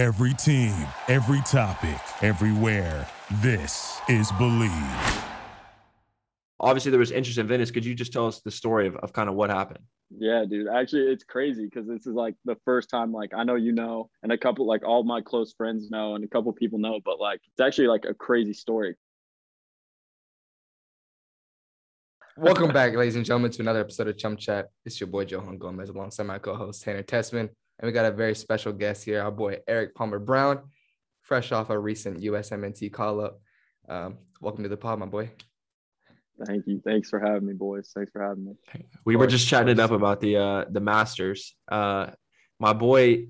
Every team, every topic, everywhere. This is Bleav. Obviously, there was interest in Venice. Could you just tell us the story of, of kind of what happened? Yeah, dude. Actually, it's crazy because this is like the first time, like, I know you know, and a couple, like, all my close friends know, and a couple people know, but like, it's actually like a crazy story. Welcome back, ladies and gentlemen, to another episode of Chum Chat. It's your boy Johan Gomez alongside my co-host Tanner Tessmann. And we got a very special guest here, our boy Erik Palmer Brown, fresh off a recent USMNT call up. Um, welcome to the pod, my boy. Thank you. Thanks for having me, boys. Thanks for having me. We were just chatting it up about the uh the Masters. Uh my boy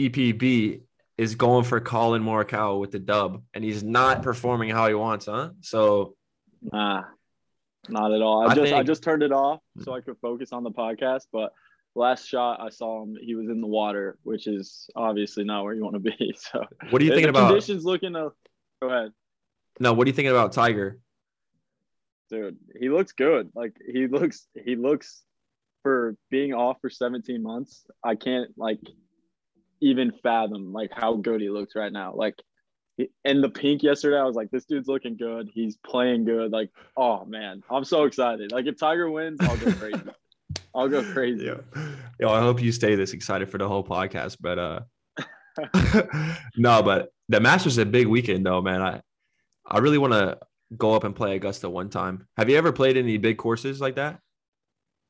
EPB is going for Collin Morikawa with the dub, and he's not performing how he wants, huh? So Nah, not at all. I, I just I just turned it off so I could focus on the podcast. But last shot I saw him, he was in the water, which is obviously not where you want to be. So what are you thinking about? conditions looking to go ahead. No, what are you thinking about Tiger? Dude, he looks good. Like he looks he looks for being off for 17 months. I can't like even fathom like how good he looks right now. Like in the pink yesterday, I was like, this dude's looking good. He's playing good. Like, oh man, I'm so excited. Like if Tiger wins, I'll go crazy. I'll go crazy. Yo, yo, I hope you stay this excited for the whole podcast. But uh no, but the Masters is a big weekend though, man. I I really want to go up and play Augusta one time. Have you ever played any big courses like that?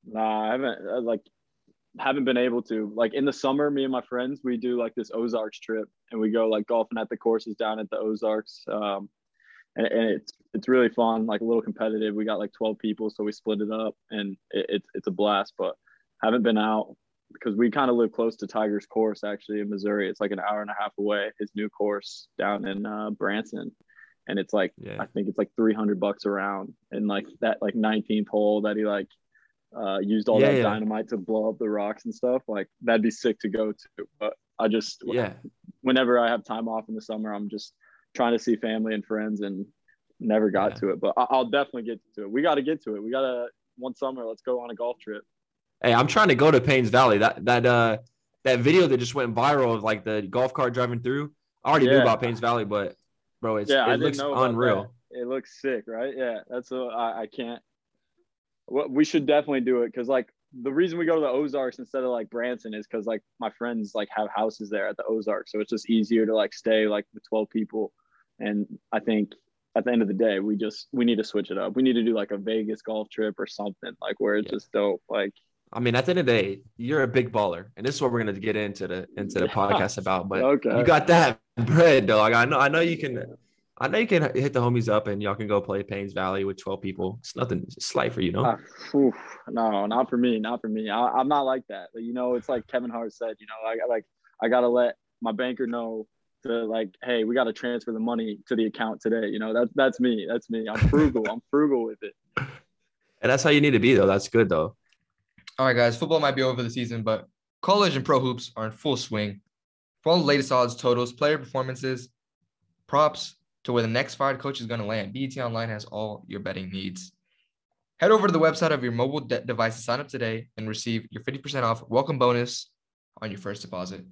Nah, I haven't uh, like haven't been able to. Like in the summer, me and my friends we do like this Ozarks trip, and we go like golfing at the courses down at the Ozarks. Um, and, and it's it's really fun, like a little competitive. We got like twelve people, so we split it up, and it, it's it's a blast. But haven't been out because we kind of live close to Tiger's course actually in Missouri. It's like an hour and a half away. His new course down in uh, Branson, and it's like Yeah. I think it's like three hundred bucks around, and like that like nineteenth hole that he like uh, used all Yeah, that yeah. dynamite to blow up the rocks and stuff. Like that'd be sick to go to. But I just Yeah. whenever I have time off in the summer, I'm just trying to see family and friends and never got Yeah. to it. But I- I'll definitely get to it. We got to get to it. We got to one summer. Let's go on a golf trip. Hey, I'm trying to go to Paynes Valley. That that uh that video that just went viral of like the golf cart driving through. I already knew about Paynes Valley, but bro, it's yeah, it didn't looks unreal. It looks sick, right? Yeah, that's a, I, I can't. Well, we should definitely do it because like the reason we go to the Ozarks instead of like Branson is because like my friends like have houses there at the Ozarks, so it's just easier to like stay like the twelve people. And I think at the end of the day, we just we need to switch it up. We need to do like a Vegas golf trip or something like where it's Yeah. just dope. Like I mean, at the end of the day, you're a big baller, and this is what we're gonna get into the into the Yeah. podcast about. But okay, you got that bread, dog. I know. I know you can. I know you can hit the homies up, and y'all can go play Paynes Valley with 12 people. It's nothing. It's slight for you, know. Uh, phew, no, not for me. Not for me. I, I'm not like that. But, You know, it's like Kevin Hart said. You know, I like I gotta let my banker know to like, hey, we gotta transfer the money to the account today. You know, that's that's me. That's me. I'm frugal. I'm frugal with it. and that's how you need to be, though. That's good, though. All right, guys, football might be over the season, but college and pro hoops are in full swing. For all the latest odds, totals, player performances, props to where the next fired coach is going to land, BET Online has all your betting needs. Head over to the website of your mobile de- device to sign up today and receive your 50% off welcome bonus on your first deposit.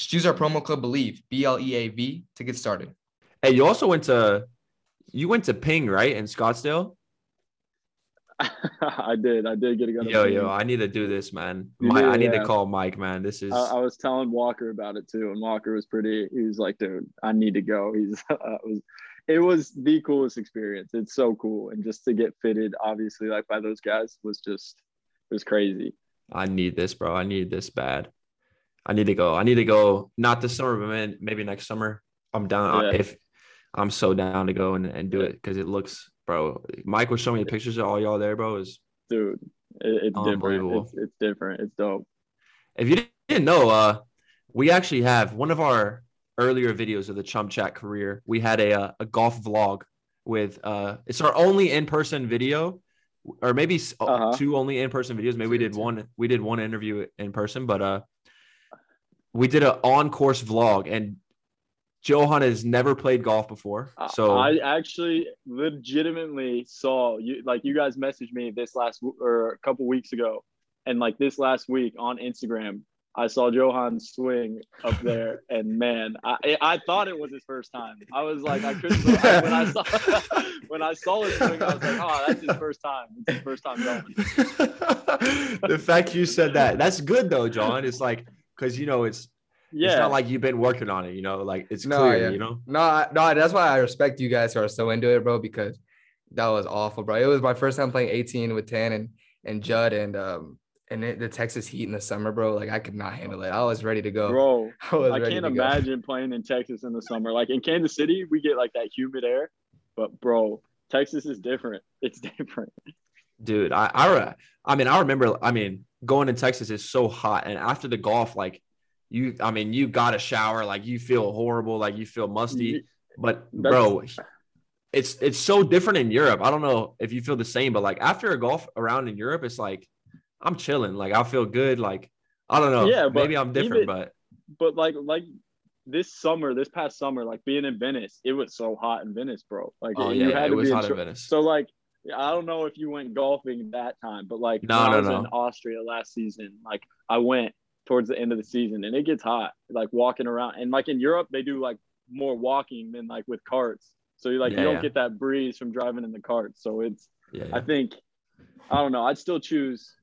Just use our promo code BLEAV, B L E A V, to get started. Hey, you also went to you went to Ping, right, in Scottsdale. I did. I did get a go. Yo, yo, I need to do this, man. My, do, I need to call Mike, man. This is I, I was telling Walker about it too, and Walker was pretty. He was like, "Dude, I need to go." He's uh, was, it was the coolest experience. It's so cool, and just to get fitted, obviously, like by those guys, was just it was crazy. I need this, bro. I need this bad. I need to go. I need to go. Not this summer, but man, maybe next summer. I'm down. Yeah. If I'm so down to go and, and do it because it looks, bro. Mike was showing me the pictures of all y'all there, bro. Is Dude, it, it's different. It's, it's different. It's dope. if you didn't know, uh, we actually have one of our earlier videos of the Chum Chat career. We had a uh, a golf vlog with uh, it's our only in person video, or maybe uh, Uh-huh. two only in person videos. Maybe we did one. We did one interview in person, but uh, we did an on course vlog, and Johan has never played golf before, so I actually legitimately saw you like you guys messaged me this last or a couple weeks ago, and like this last week on Instagram, I saw Johan swing up there, and man, I I thought it was his first time. I was like, I couldn't when I saw when I saw his swing, I was like, oh, that's his first time. It's his first time going. the fact you said that, that's good though, John. It's like because you know it's Yeah, it's not like you've been working on it, you know, like it's No, clear, yeah. you know. No, no, that's why I respect you guys who are so into it, bro, because that was awful, bro. It was my first time playing 18 with Tan and and Judd and um and it, the Texas Heat in the summer, bro. Like I could not handle it. I was ready to go. bro. I was I ready can't to go. imagine playing in Texas in the summer. Like in Kansas City, we get like that humid air, but bro, Texas is different. It's different. Dude, I I, I mean, I remember. I mean, going to Texas is so hot, and after the golf, like you, I mean, you got a shower, like you feel horrible, like you feel musty. But That's- bro, it's it's so different in Europe. I don't know if you feel the same, but like after a golf around in Europe, it's like I'm chilling. Like I feel good. Like I don't know. Yeah, but maybe I'm different, even- but but like like this summer, this past summer, like being in Venice, it was so hot in Venice, bro. Like oh you yeah, had it to was be hot in shor- Venice. So like I don't know if you went golfing that time, but like No, when no, I was no. in Austria last season, like I went towards the end of the season and it gets hot, like walking around. And like in Europe, they do like more walking than like with carts. So you like Yeah, you don't yeah. get that breeze from driving in the cart. So it's yeah, I think I don't know. I'd still choose.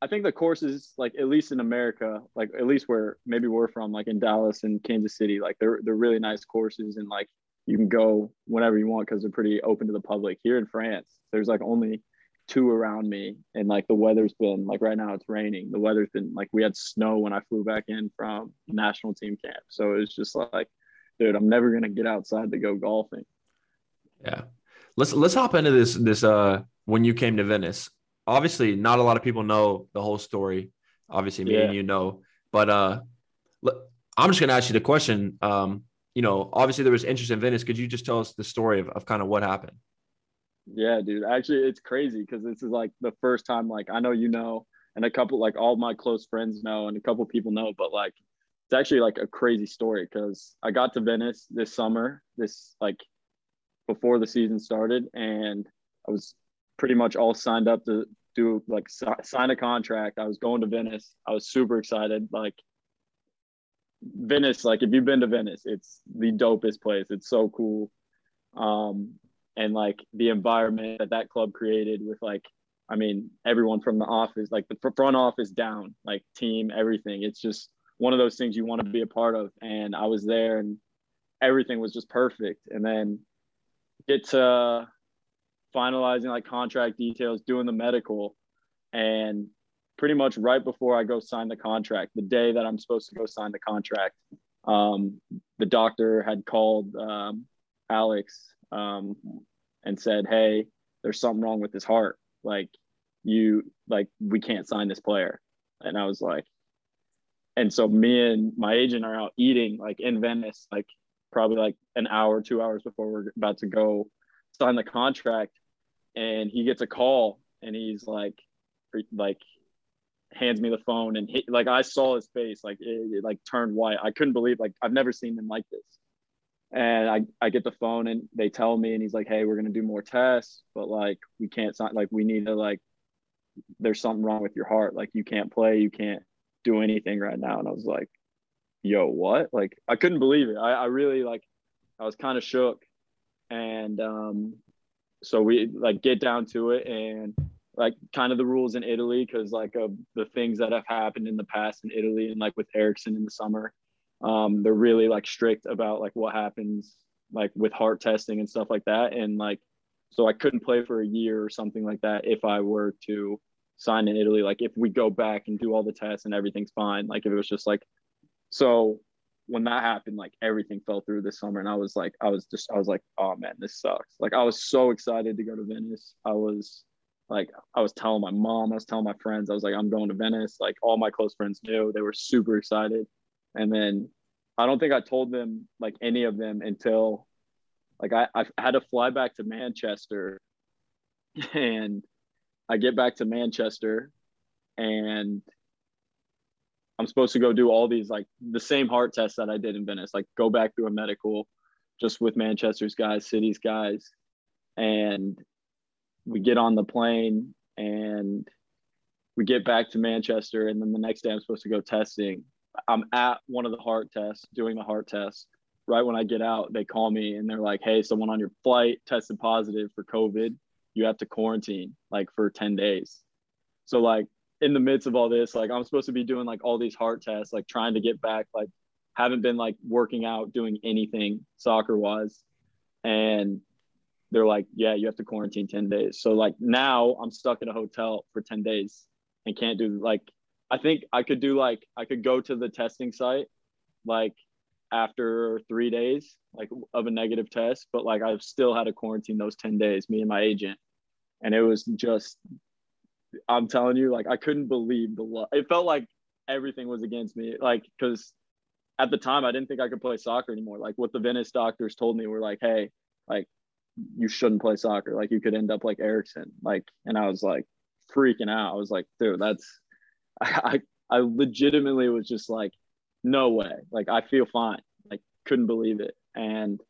I think the courses, like at least in America, like at least where maybe we're from, like in Dallas and Kansas City, like they're they're really nice courses, and like you can go whenever you want because they're pretty open to the public. Here in France, there's like only two around me, and like the weather's been like right now it's raining. The weather's been like we had snow when I flew back in from national team camp, so it's just like, dude, I'm never gonna get outside to go golfing. Yeah. Let's let's hop into this this uh when you came to Venice. Obviously, not a lot of people know the whole story. Obviously, me and you know, but uh I'm just gonna ask you the question. Um, you know, obviously there was interest in Venice. Could you just tell us the story of, of kind of what happened? Yeah, dude. Actually, it's crazy because this is like the first time, like, I know you know, and a couple, like, all my close friends know, and a couple people know, but like, it's actually like a crazy story because I got to Venice this summer, this like before the season started, and I was pretty much all signed up to do like si- sign a contract. I was going to Venice. I was super excited. Like, Venice, like, if you've been to Venice, it's the dopest place. It's so cool. Um, and like the environment that that club created with like i mean everyone from the office like the front office down like team everything it's just one of those things you want to be a part of and i was there and everything was just perfect and then get to finalizing like contract details doing the medical and pretty much right before i go sign the contract the day that i'm supposed to go sign the contract um, the doctor had called um, alex um, and said, "Hey, there's something wrong with his heart. Like you, like we can't sign this player." And I was like, and so me and my agent are out eating like in Venice, like probably like an hour, two hours before we're about to go sign the contract, and he gets a call and he's like, like hands me the phone and he, like I saw his face like it, it like turned white. I couldn't believe like I've never seen him like this. And I, I get the phone and they tell me and he's like hey we're to do more tests but like we can't sign like we need to like there's something wrong with your heart. Like you can't play you can't do anything right now. And i was like yo what? Like i couldn't believe it. I, I really like i was kind of shook. And um so we like get down to it and like kind of the rules in italy because like uh, the things that have happened in the past in italy and like with Eriksen in the summer um, they're really like strict about like what happens like with heart testing and stuff like that. And like so i couldn't play for a year or something like that if i were to sign in italy. Like if we go back and do all the tests and everything's fine like if it was just like so when that happened like everything fell through this summer and i was like i was just i was like oh man this sucks. Like i was so excited to go to venice. I was like i was telling my mom i was telling my friends i was like i'm going to venice. Like all my close friends knew. They were super excited. And then I don't think I told them like any of them until like I, I had to fly back to Manchester. And I get back to Manchester and I'm supposed to go do all these like the same heart tests that I did in Venice, like go back through a medical just with Manchester's guys, city's guys. And we get on the plane and we get back to Manchester, and then the next day I'm supposed to go testing. I'm at one of the heart tests, doing the heart test. Right when I get out, they call me and they're like, "Hey, someone on your flight tested positive for COVID. You have to quarantine like for 10 days." So like in the midst of all this, like I'm supposed to be doing like all these heart tests, like trying to get back, like haven't been like working out, doing anything soccer wise. And they're like, yeah, you have to quarantine 10 days. So like now I'm stuck in a hotel for 10 days and can't do like, I think I could do like, I could go to the testing site like after three days like of a negative test, but like I've still had to quarantine those 10 days, me and my agent. And it was just, I'm telling you, like I couldn't believe the love. It felt like everything was against me. Like, cause at the time I didn't think I could play soccer anymore. Like what the Venice doctors told me were like, hey, like you shouldn't play soccer. Like you could end up like Eriksen. Like, and I was like freaking out. I was like, dude, that's I I, I legitimately was just like, no way. Like I feel fine. Like couldn't believe it. And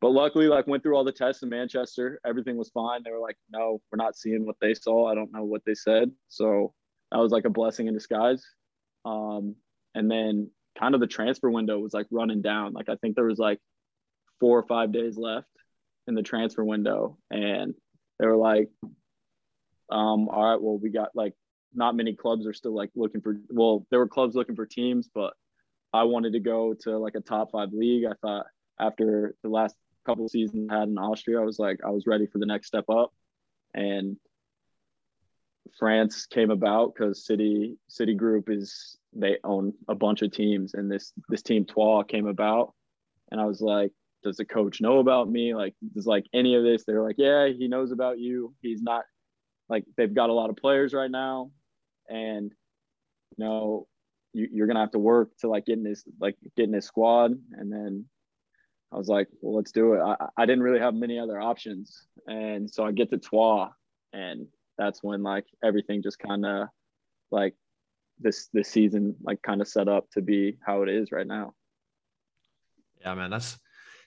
but luckily, like went through all the tests in Manchester. Everything was fine. They were like, no, we're not seeing what they saw. I don't know what they said. So that was like a blessing in disguise. Um, and then kind of the transfer window was like running down. Like I think there was like four or five days left in the transfer window, and they were like, um, all right, well, we got like not many clubs are still like looking for. Well, there were clubs looking for teams, but I wanted to go to like a top five league. I thought after the last couple seasons I had in Austria, I was like I was ready for the next step up, and France came about because City City Group is they own a bunch of teams, and this this team Troyes came about, and I was like, does the coach know about me? Like, does like any of this? They're like, yeah, he knows about you. He's not like they've got a lot of players right now, and you know you, you're gonna have to work to like get in this like get in squad, and then I was like, well, let's do it. I, I didn't really have many other options, and so I get to Troyes, and that's when like everything just kind of like this this season like kind of set up to be how it is right now. Yeah, man, that's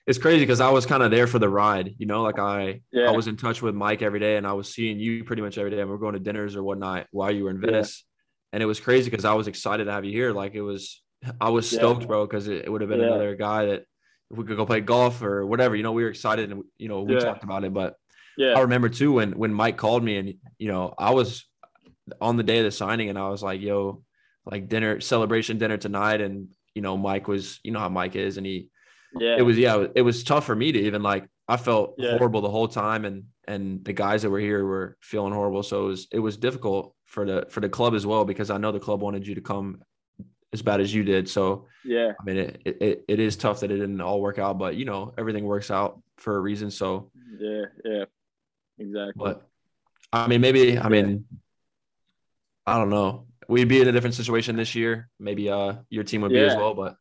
it's crazy because I was kind of there for the ride, you know, like I Yeah. I was in touch with Mike every day and I was seeing you pretty much every day and we are going to dinners or whatnot while you were in Yeah. Venice. And it was crazy because I was excited to have you here. Like it was I was Yeah. stoked, bro, because it, it would have been Yeah. another guy that if we could go play golf or whatever, you know, we were excited and you know, we Yeah. talked about it. But Yeah, I remember too when when Mike called me and you know, I was on the day of the signing and I was like, yo, like dinner celebration dinner tonight. And you know, Mike was, you know how Mike is, and he yeah, it was yeah it was tough for me to even like i felt Yeah. horrible the whole time and and the guys that were here were feeling horrible. So it was it was difficult for the for the club as well because i know the club wanted you to come as bad as you did. So yeah, i mean it it, it is tough that it didn't all work out but you know everything works out for a reason. So yeah, yeah, exactly. but i mean maybe i mean i don't know. We'd be in a different situation this year. Maybe uh your team would be as well but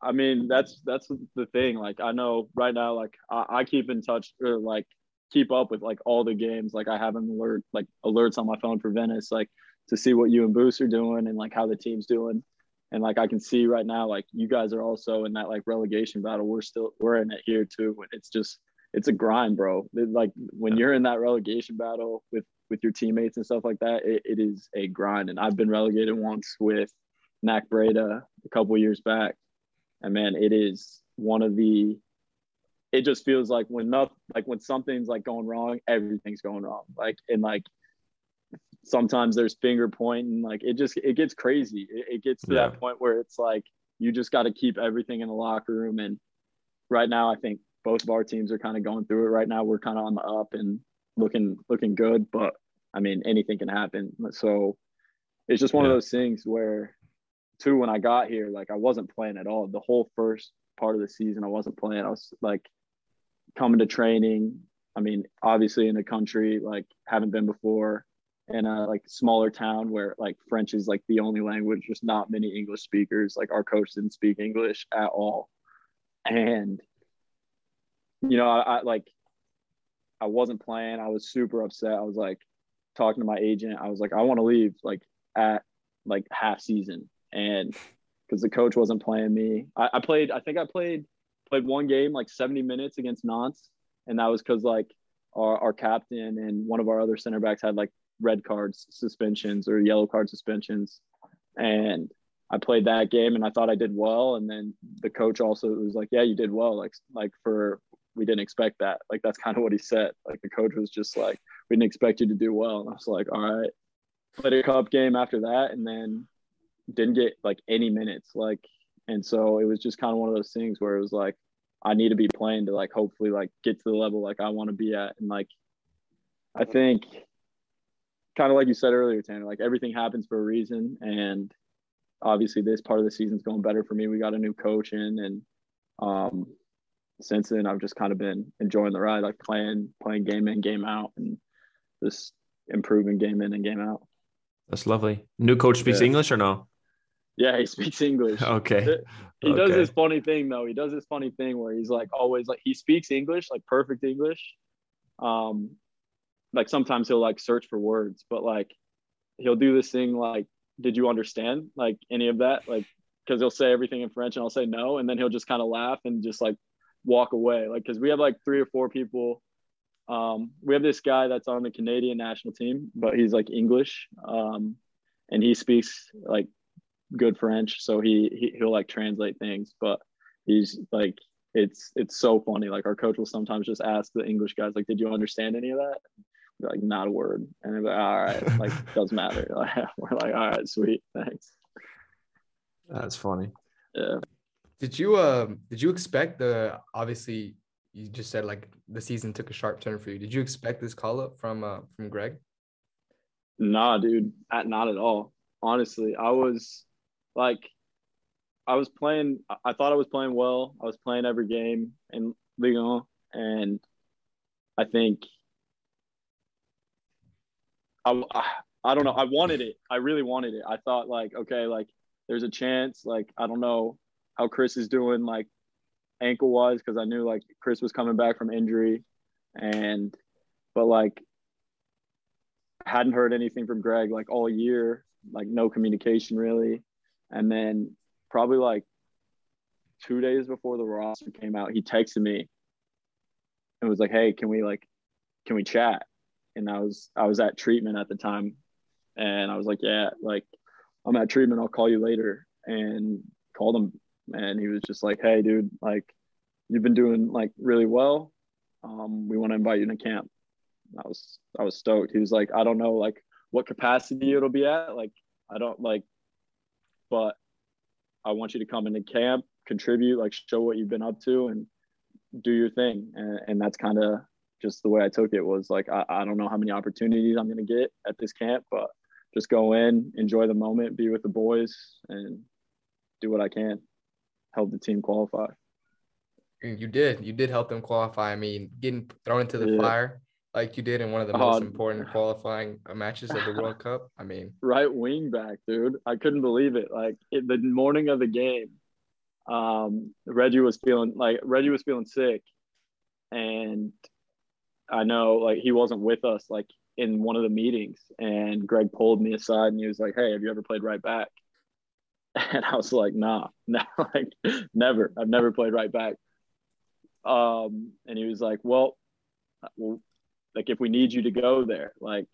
I mean, that's that's the thing. Like, I know right now, like I, I keep in touch or like keep up with like all the games. Like, I have an alert, like alerts on my phone for Venice, like to see what you and Boost are doing and like how the team's doing. And like I can see right now, like you guys are also in that like relegation battle. We're still we're in it here too. And it's just it's a grind, bro. It- like when you're in that relegation battle with with your teammates and stuff like that, it, it is a grind. And I've been relegated once with NAC Breda a couple years back and man it is one of the it just feels like when nothing like when something's like going wrong everything's going wrong. Like and like sometimes there's finger pointing like it just it gets crazy. It, it gets to Yeah. that point where it's like you just got to keep everything in the locker room. And right now i think both of our teams are kind of going through it. Right now we're kind of on the up and looking looking good but i mean anything can happen. So it's just one of those things where too when I got here, like I wasn't playing at all. The whole first part of the season, I wasn't playing. I was like coming to training. I mean, obviously in the country, like haven't been before in a like smaller town where like French is like the only language, just not many English speakers. Like our coach didn't speak English at all. And you know, I, I like I wasn't playing. I was super upset. I was like talking to my agent. I was like, I want to leave like at like half season and because the coach wasn't playing me. I, I played. I think I played played one game like 70 minutes against Nantes, and that was because like our, our captain and one of our other center backs had like red cards suspensions or yellow card suspensions, and I played that game and I thought I did well. And then the coach also was like, "Yeah, you did well." Like like for we didn't expect that. Like that's kind of what he said. Like the coach was just like, "We didn't expect you to do well." And I was like, "All right." Played a cup game after that, and then didn't get like any minutes. Like, and so it was just kind of one of those things where it was like, I need to be playing to like hopefully like get to the level like I want to be at. And like I think kind of like you said earlier, Tanner, like everything happens for a reason. And obviously this part of the season's going better for me. We got a new coach in and um since then I've just kind of been enjoying the ride, like playing playing game in, game out and just improving game in and game out. That's lovely. New coach speaks Yeah. English or no? Yeah, he speaks English. Okay. He does Okay. this funny thing though. He does this funny thing where he's like always like he speaks English, like perfect English. Um like sometimes he'll like search for words, but like he'll do this thing like, did you understand like any of that? Like because he'll say everything in French and I'll say no, and then he'll just kind of laugh and just like walk away. Like because we have like three or four people. Um, we have this guy that's on the Canadian national team, but he's like English. Um, and he speaks like good French, so he, he he'll like translate things. But he's like, it's it's so funny. Like our coach will sometimes just ask the English guys, like, "Did you understand any of that?" Like, "Not a word," and they're like, "All right, like doesn't matter." We're like, "All right, sweet, thanks." That's funny. Yeah. Did you um did you expect the obviously you just said like the season took a sharp turn for you. Did you expect this call up from uh from Greg? Nah, dude, at, not at all. Honestly, I was like, I was playing. I- thought I was playing well. I was playing every game in Ligue 1, and I think I, I don't know. I wanted it. I really wanted it. I thought like, okay, like there's a chance. Like I don't know how Chris is doing, like ankle wise, because I knew like Chris was coming back from injury, and but like hadn't heard anything from Greg like all year, like no communication really. And then probably like two days before the roster came out, he texted me and was like, Hey, can we like can we chat? And I was I was at treatment at the time and I was like, Yeah, like I'm at treatment, I'll call you later. And called him and he was just like, Hey dude, like you've been doing like really well. Um, we want to invite you to camp. I was I was stoked. He was like, I don't know like what capacity it'll be at. Like I don't like, but I want you to come into camp, contribute, like show what you've been up to, and do your thing. And, and that's kind of just the way I took it. Was like I, I don't know how many opportunities I'm gonna get at this camp, but just go in, enjoy the moment, be with the boys, and do what I can, help the team qualify. And You did. You did help them qualify. I mean, getting thrown into the Yeah. fire like you did in one of the most Oh, important qualifying uh, matches of the World Cup. I mean, right wing back, dude. I couldn't believe it. Like it, the morning of the game, um, Reggie was feeling like Reggie was feeling sick, and I know like he wasn't with us like in one of the meetings, and Greg pulled me aside and he was like, "Hey, have you ever played right back?" And I was like, "Nah, no, like never. I've never played right back." Um, and he was like, "Well, well, like if we need you to go there, like."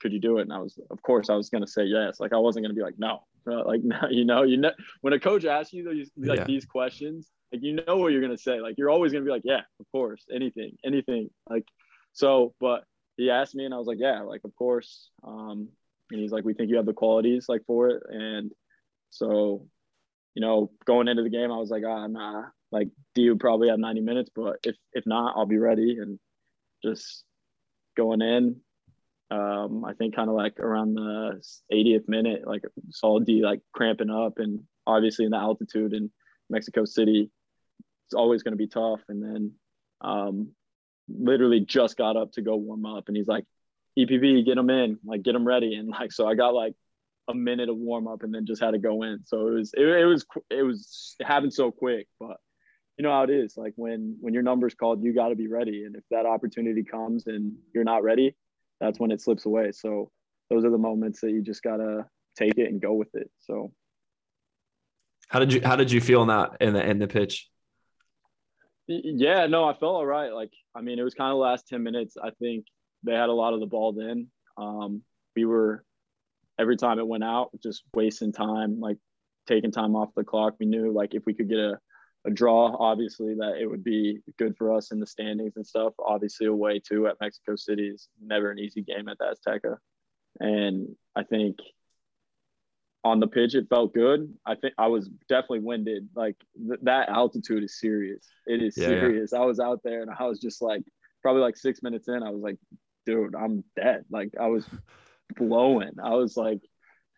could you do it? And I was, of course, I was going to say yes. Like I wasn't going to be like, no, like, no, you know, you know, when a coach asks you these, like Yeah. these questions, like, you know what you're going to say. Like, you're always going to be like, yeah, of course, anything, anything. Like, so, but he asked me and I was like, yeah, like, of course. Um, and he's like, we think you have the qualities like for it. And so, you know, going into the game, I was like, ah, nah, like do you probably have 90 minutes, but if, if not, I'll be ready. And just going in, um, I think kind of like around the 80th minute, like saw D like cramping up, and obviously in the altitude in Mexico City, it's always going to be tough. And then, um, literally just got up to go warm up, and he's like, "EPB, get him in, like get him ready." And like, so I got like a minute of warm up, and then just had to go in. So it was it, it was it was it happened so quick, but you know how it is. Like when when your number's called, you got to be ready, and if that opportunity comes and you're not ready that's when it slips away. So those are the moments that you just gotta take it and go with it. So How did you How did you feel in that in the in the pitch? yeah, no, I felt all right. Like I mean, it was kind of the last ten minutes. I think they had a lot of the ball then. Um, we were every time it went out, just wasting time, like taking time off the clock. We knew like if we could get a, a draw, obviously that it would be good for us in the standings and stuff. Obviously, away too at Mexico City is never an easy game at the Azteca, and I think on the pitch it felt good. I think I was definitely winded. Like th- that altitude is serious. It is Yeah, yeah. serious. I was out there and I was just like probably like six minutes in, I was like, dude, I'm dead. Like I was blowing. I was like,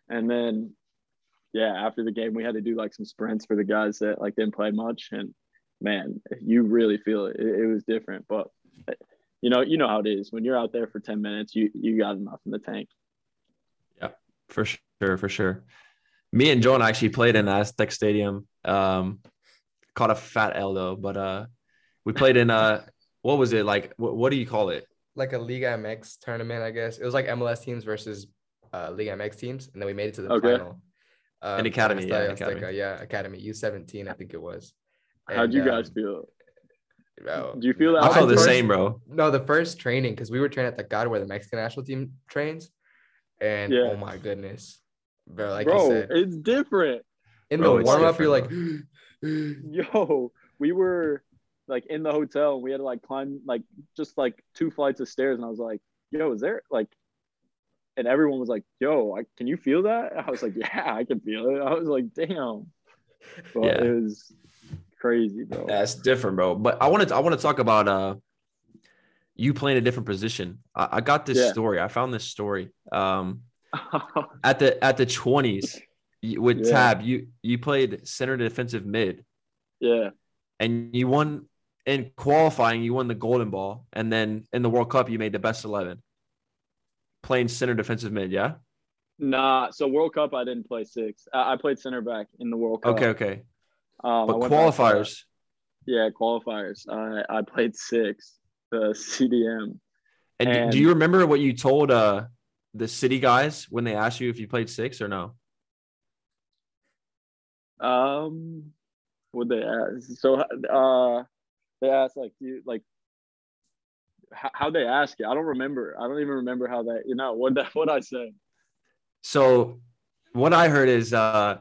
and then yeah, after the game we had to do like some sprints for the guys that like didn't play much. And man, you really feel it. It, it was different. But you know, you know how it is. When you're out there for 10 minutes, you you got enough in the tank. Yeah, for sure, for sure. Me and John actually played in Aztec Stadium. Um, caught a fat L though, but uh, we played in uh, what was it like? What, what do you call it? Like a Liga MX tournament, I guess. It was like MLS teams versus uh, Liga MX teams, and then we made it to the Okay. final. Uh, An academy, yeah, academy. Azteca, yeah, academy U17, I think it was. How'd you guys um, feel? bro, Do you feel that? I felt the first- same, bro. No, the first training because we were training at the God where the Mexican national team trains, and Yeah. oh my goodness, bro, like Bro, you said, it's different. in bro, the warm up, you're like, Yo, we were like in the hotel. and We had to like climb like just like two flights of stairs, and I was like, "Yo, is there like?" And everyone was like, "Yo, I, can you feel that?" I was like, "Yeah, I can feel it." I was like, "Damn," but Yeah. it was crazy, bro. Yeah, different, bro. But I wanted to, I want to talk about uh, you playing a different position. I, I got this Yeah. story. I found this story. Um, at the at the twenties with Yeah. Tab, you you played center defensive mid. yeah, and you won in qualifying you won the golden ball and then in the world cup you made the best 11 playing center defensive mid yeah nah. So World Cup, I didn't play six. I, I played center back in the World Cup. okay okay Um, but qualifiers Yeah, qualifiers. I I played six. The CDM. and, and- do you remember what you told uh the city guys when they asked you if you played six or no Um, what they ask? So, uh, they asked like do you like how they ask you. I don't remember. I don't even remember how that. You know what that what I said. so what i heard is uh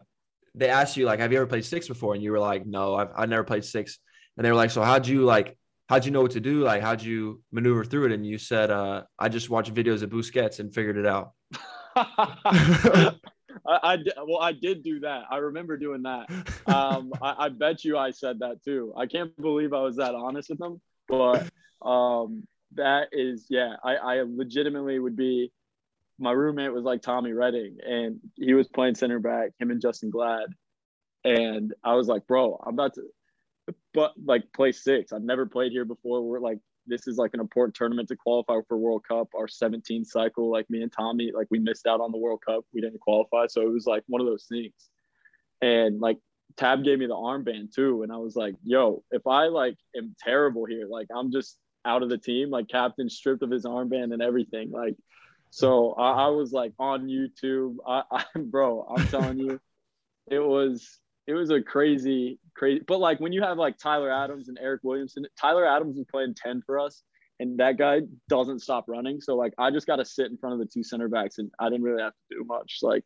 they asked you like have you ever played six before and you were like no i've, I've never played six and they were like so how'd you like how'd you know what to do like how'd you maneuver through it and you said uh i just watched videos of Busquets and figured it out I, I well I did do that. I remember doing that. Um, I, I bet you I said that too. I can't believe I was that honest with them. But um, that is yeah. I I legitimately would be. My roommate was like Tommy Redding, and he was playing center back. Him and Justen Glad, and I was like, bro, I'm about to, but like play six. I've never played here before. We're like, this is like an important tournament to qualify for World Cup. Our 17 cycle, like me and Tommy, like we missed out on the World Cup. We didn't qualify, so it was like one of those things. And like Tab gave me the armband too, and I was like, yo, if I like am terrible here, like I'm just out of the team. Like captain stripped of his armband and everything. Like, so I, I was like on YouTube. I, I bro, I'm telling you, it was it was a crazy, crazy. But like when you have like Tyler Adams and Eryk Williamson, Tyler Adams was playing 10 for us, and that guy doesn't stop running. So like I just got to sit in front of the two center backs, and I didn't really have to do much. Like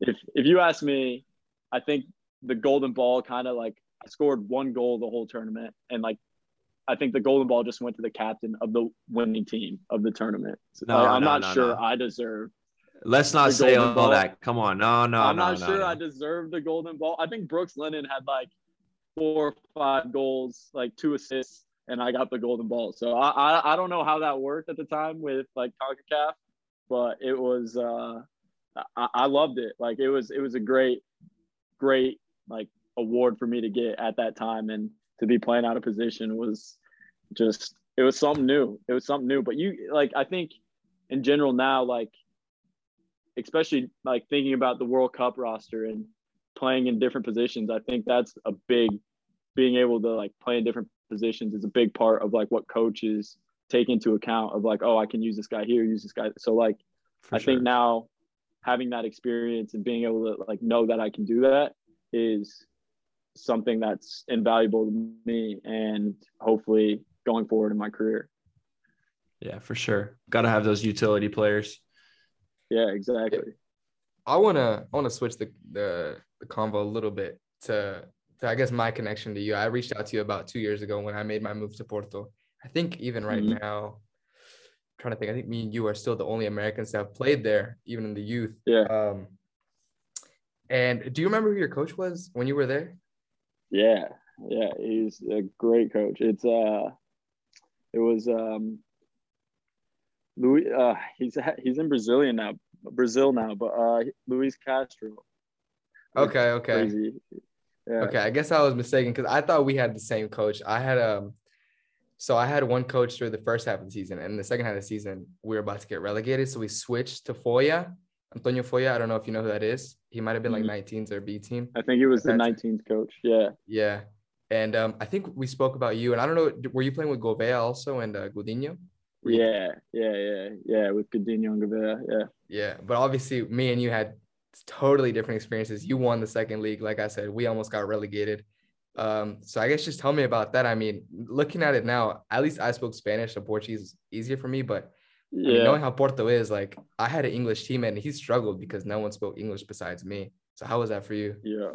if if you ask me, I think the golden ball kind of like I scored one goal the whole tournament, and like I think the golden ball just went to the captain of the winning team of the tournament. So, No, like, I'm no, not no, sure. I deserve let's not say all ball. that come on no no I'm no not no, sure. I deserve the golden ball. I think Brooks Lennon had like four or five goals, like two assists, and I got the golden ball. So I, I I don't know how that worked at the time with like CONCACAF, but it was uh I, I loved it. Like it was it was a great, great like award for me to get at that time and to be playing out of position was just it was something new. It was something new. But you like I think in general now, like especially like thinking about the World Cup roster and playing in different positions, I think that's a big being able to like play in different positions is a big part of like what coaches take into account of like, oh, I can use this guy here, use this guy. So like For I sure. think now having that experience and being able to like know that I can do that is something that's invaluable to me and hopefully going forward in my career. yeah for sure gotta have those utility players Yeah, exactly. I wanna I wanna switch the the the convo a little bit to to I guess my connection to you. I reached out to you about two years ago when I made my move to Porto. I think even right Mhm. now, I'm trying to think. I think me and you are still the only Americans that have played there, even in the youth. Yeah. Um. And do you remember who your coach was when you were there? Yeah, yeah, he's a great coach. It's uh, it was um, Louis. Uh, he's he's in Brazilian now, Brazil now, but uh, Luis Castro. Okay. Okay. Crazy. Yeah. Okay, I guess I was mistaken because I thought we had the same coach. I had um, so I had one coach through the first half of the season, and the second half of the season we were about to get relegated, so we switched to Folha, Antonio Folha. I don't know if you know who that is. He might have been like 19s or B team. I think he was the That's- 19th coach. Yeah. Yeah, and um, I think we spoke about you, and I don't know, were you playing with Gouveia also and uh, Godinho? Yeah, yeah, yeah, yeah. With Godinho and Gouveia. Yeah. Yeah, but obviously me and you had totally different experiences. You won the second league, like I said, we almost got relegated. Um, so I guess just tell me about that. I mean, looking at it now, at least I spoke Spanish, so Portuguese is easier for me. But I mean, Yeah. knowing how Porto is, like I had an English teammate and he struggled because no one spoke English besides me. So how was that for you? Yeah,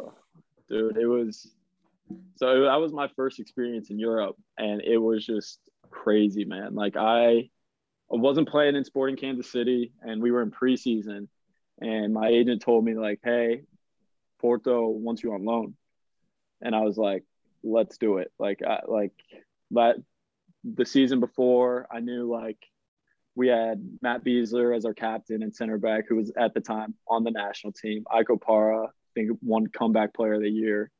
dude, it was. So that was my first experience in Europe, and it was just crazy, man. Like I, I wasn't playing in Sporting Kansas City, and we were in preseason, and my agent told me like, "Hey, Porto wants you on loan," and I was like, "Let's do it." Like, I like that. The season before, I knew like we had Matt Besler as our captain and center back, who was at the time on the national team. Ike Opara, I think one comeback player of the year.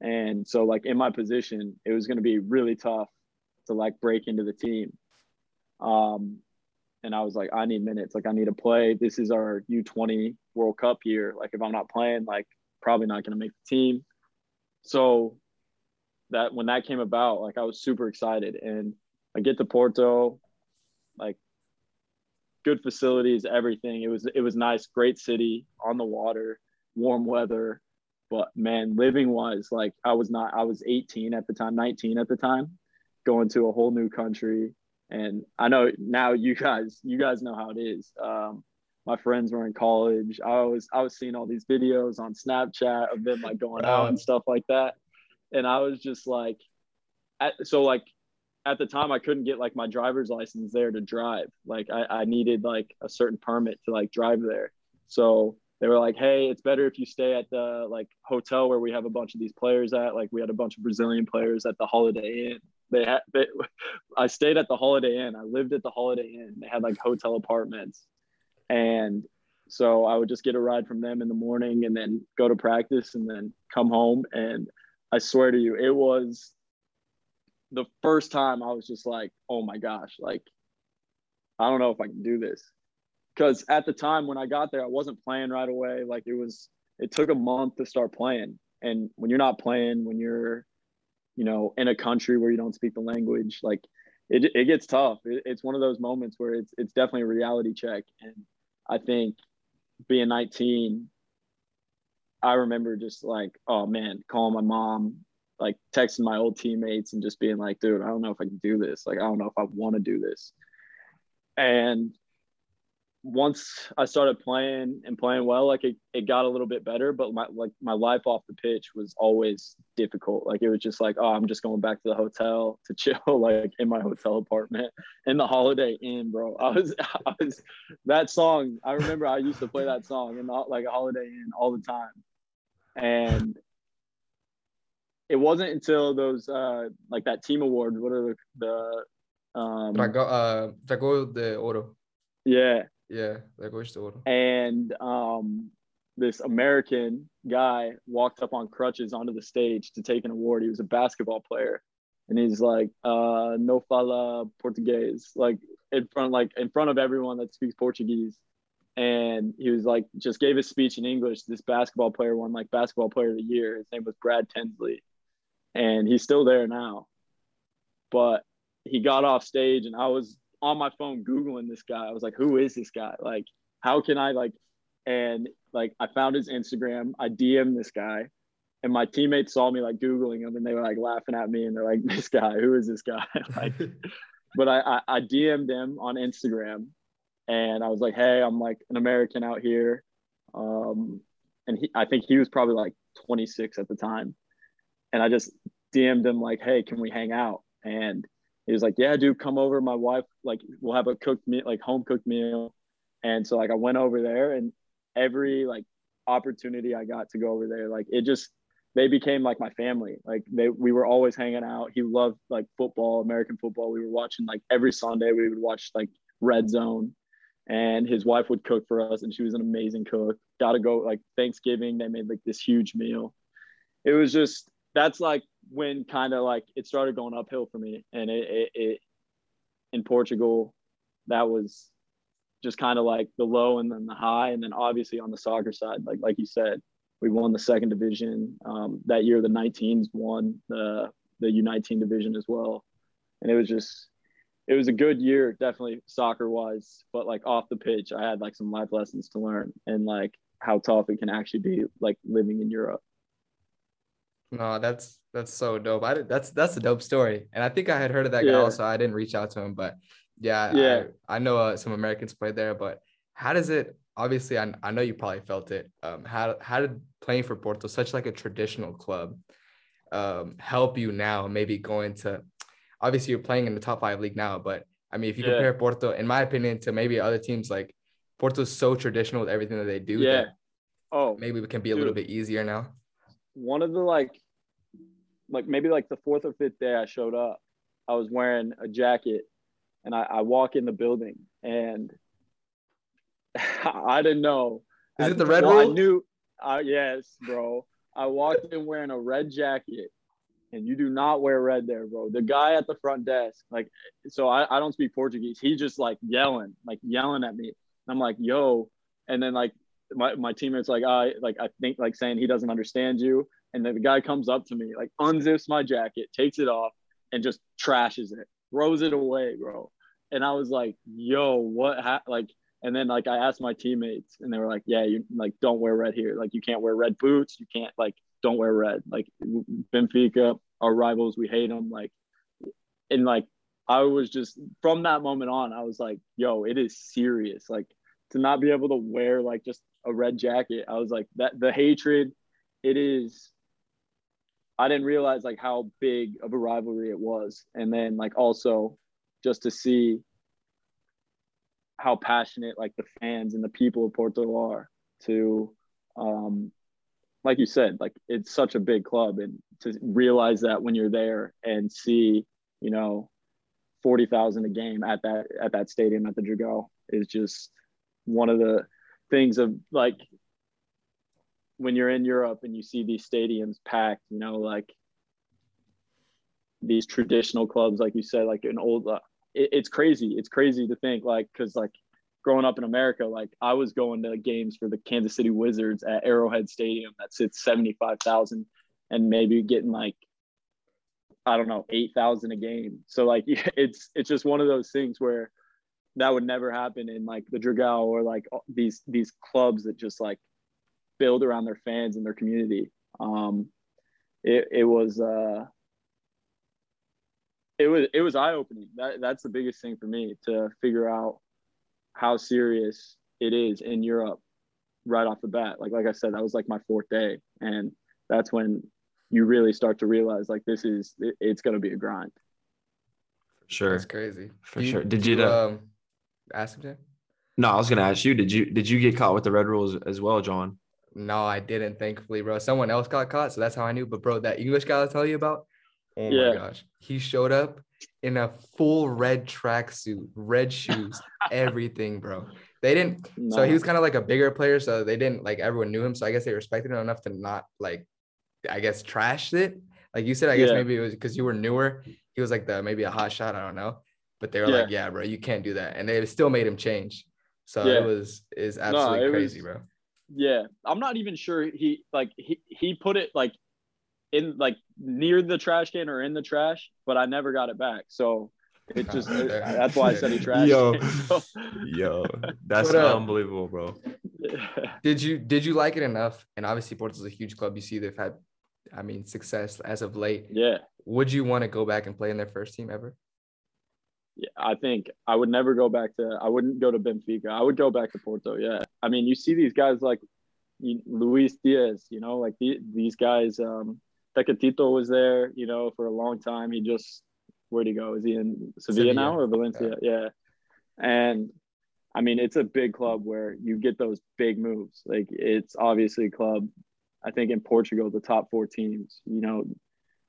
And so like in my position, it was going to be really tough to like break into the team. Um, and I was like, I need minutes. Like I need to play. This is our U20 World Cup year. Like if I'm not playing, like probably not going to make the team. So that when that came about, like I was super excited. And I get to Porto, like good facilities, everything. It was it was nice, great city on the water, warm weather. But man, living wise, like I was not I was 18 at the time, 19 at the time, going to a whole new country. And I know now you guys, you guys know how it is. Um, my friends were in college. I was I was seeing all these videos on Snapchat of them like going out and stuff like that. And I was just like at, so like at the time I couldn't get like my driver's license there to drive. Like I, I needed like a certain permit to like drive there. So they were like, hey, it's better if you stay at the like hotel where we have a bunch of these players at. Like we had a bunch of Brazilian players at the Holiday Inn. They had they, I stayed at the Holiday Inn. I lived at the Holiday Inn. They had like hotel apartments. And so I would just get a ride from them in the morning and then go to practice and then come home. And I swear to you, it was the first time I was just like, oh my gosh, like, I don't know if I can do this. Because at the time when I got there, I wasn't playing right away. Like, it was, it took a month to start playing. And when you're not playing, when you're, you know, in a country where you don't speak the language, like, it, it gets tough. It, it's one of those moments where it's, it's definitely a reality check. And I think being 19, I remember just like, oh man, calling my mom, like texting my old teammates and just being like, dude, I don't know if I can do this. Like, I don't know if I want to do this. And once I started playing and playing well, like it, it got a little bit better, but my like my life off the pitch was always difficult. Like it was just like, oh, I'm just going back to the hotel to chill, like in my hotel apartment in the Holiday Inn, bro. I was, I was that song. I remember I used to play that song in the, like a Holiday Inn all the time, and it wasn't until those uh like that team award. What are the the um Drago, uh, Drago de Oro. yeah Yeah, Dragões de Oro. and um, this American guy walked up on crutches onto the stage to take an award. He was a basketball player, and he's like, uh, "No fala português," like in front, like in front of everyone that speaks Portuguese. And he was like, just gave a speech in English. This basketball player won like basketball player of the year. His name was Brad Tinsley, and he's still there now. But he got off stage, and I was on my phone googling this guy. I was like, who is this guy? Like, how can I like? And like, I found his Instagram. I DM'd this guy, and my teammates saw me like googling him, and they were like laughing at me, and they're like, "This guy, who is this guy?" like, but I, I I DM'd him on Instagram, and I was like, "Hey, I'm like an American out here," um, and he, I think he was probably like 26 at the time, and I just DM'd him like, "Hey, can we hang out?" And he was like, "Yeah, dude, come over. My wife like we'll have a cooked meal, like home cooked meal." And so like I went over there, and every like opportunity I got to go over there, like it just they became like my family. Like they we were always hanging out. He loved like football, American football. We were watching like every Sunday. We would watch like Red Zone, and his wife would cook for us, and she was an amazing cook. Got to go like Thanksgiving. They made like this huge meal. It was just that's like when kind of like it started going uphill for me, and it, it, it in Portugal, that was just kind of like the low and then the high, and then obviously on the soccer side, like like you said, we won the second division um, that year. The 19s won the the U19 division as well, and it was just it was a good year, definitely soccer wise. But like off the pitch, I had like some life lessons to learn and like how tough it can actually be, like living in Europe. No, that's that's so dope. I that's that's a dope story, and I think I had heard of that Yeah. guy also. I didn't reach out to him, but yeah, Yeah. I, I know uh, some Americans played there. But how does it? Obviously, I, I know you probably felt it. Um, how how did playing for Porto, such like a traditional club, um, help you now? Maybe going to, obviously you're playing in the top five league now, but I mean, if you Yeah. compare Porto, in my opinion, to maybe other teams, like Porto's so traditional with everything that they do. Yeah. that Oh, maybe it can be a little bit easier now. one of the like like maybe like the fourth or fifth day I showed up, I was wearing a jacket and I, I walk in the building and I didn't know. Is I- it the red well, I knew uh, yes, bro. I walked in wearing a red jacket and you do not wear red there, bro. The guy at the front desk, like so I, I don't speak Portuguese. He just like yelling, like yelling at me. I'm like, yo, and then like my, my teammates like I like I think like saying he doesn't understand you. And then the guy comes up to me, like unzips my jacket, takes it off, and just trashes it, throws it away, bro. And I was like, yo, what ha-? like and then like I asked my teammates and they were like, yeah, you like don't wear red here. Like you can't wear red boots. You can't like don't wear red. Like Benfica, our rivals, we hate them. Like and like I was just from that moment on, I was like, yo, it is serious. Like to not be able to wear like just a red jacket, I was like that the hatred, it is I didn't realize like how big of a rivalry it was. And then like also just to see how passionate like the fans and the people of Porto are to um like you said, like it's such a big club and to realize that when you're there and see, you know, 40,000 a game at that at that stadium at the Dragao is just one of the things of like when you're in Europe and you see these stadiums packed, you know, like these traditional clubs, like you said, like an old, uh, it, it's crazy. It's crazy to think like, cause like growing up in America, like I was going to games for the Kansas City Wizards at Arrowhead Stadium that sits 75,000 and maybe getting like, I don't know, 8,000 a game. So like, it's, it's just one of those things where that would never happen in like the Dragao or like these, these clubs that just like build around their fans and their community. Um, it, it was, uh, it was it was eye opening. That that's the biggest thing for me to figure out how serious it is in Europe right off the bat. Like like I said, that was like my fourth day, and that's when you really start to realize like this is it, it's going to be a grind. For sure. That's crazy. For Do sure. Did you, uh, um ask him? Jay? No, I was gonna ask you. Did you did you get caught with the red rules as well, John? No, I didn't. Thankfully, bro. Someone else got caught, so that's how I knew. But bro, that English guy I'll tell you about. Oh Yeah. my gosh, he showed up in a full red tracksuit, red shoes, everything, bro. They didn't. So he was kind of like a bigger player, so they didn't like everyone knew him. So I guess they respected him enough to not like, I guess trash it. Like you said, I guess Yeah. maybe it was because you were newer. He was like the maybe a hot shot. I don't know, but they were like, yeah, bro, you can't do that, and they still made him change. So Yeah. it was is absolutely it crazy, was- bro. Yeah, I'm not even sure he like he he put it like in like near the trash can or in the trash, but I never got it back. So it just there. that's why I said he trashed Yo. it. So- Yo, that's What up? unbelievable, bro. Did you did you like it enough? And obviously, Porto's a huge club. You see, they've had, I mean, success as of late. yeah. Would you want to go back and play in their first team ever? Yeah, I think I would never go back to. I wouldn't go to Benfica. I would go back to Porto. Yeah, I mean, you see these guys like Luis Diaz. You know, like the, these guys. Um, Tecatito was there. You know, for a long time. He just where'd he go? Is he in Sevilla, Sevilla. now or Valencia? Yeah. And I mean, it's a big club where you get those big moves. Like it's obviously a club. I think in Portugal, the top four teams. You know,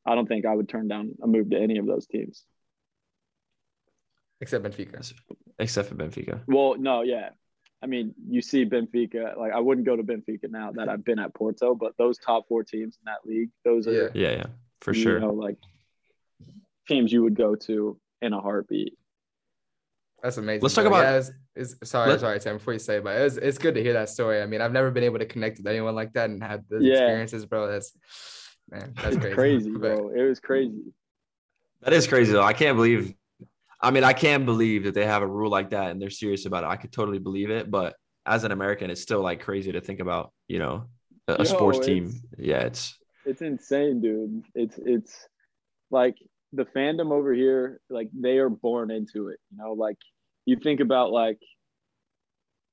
I don't think I would turn down a move to any of those teams. Except Benfica. except for Benfica. Well, no, yeah. I mean, you see Benfica. Like I wouldn't go to Benfica now that I've been at Porto, but those top four teams in that league, those are Yeah. Yeah, yeah, for you sure. know like teams you would go to in a heartbeat. That's amazing. Let's talk bro. about- Yeah, it's, it's, sorry, Let- sorry, Tim. Before you say, it, but it's it's good to hear that story. I mean, I've never been able to connect with anyone like that and have those Yeah. experiences, bro. That's man, that's crazy. crazy, But- bro. It was crazy. That is crazy though. I can't believe. I mean, I can't believe that they have a rule like that and they're serious about it. I could totally believe it, but as an American, it's still like crazy to think about. You know, a, Yo, sports team. Yeah, it's It's insane, dude. It's it's like the fandom over here, like they are born into it. You know, like you think about like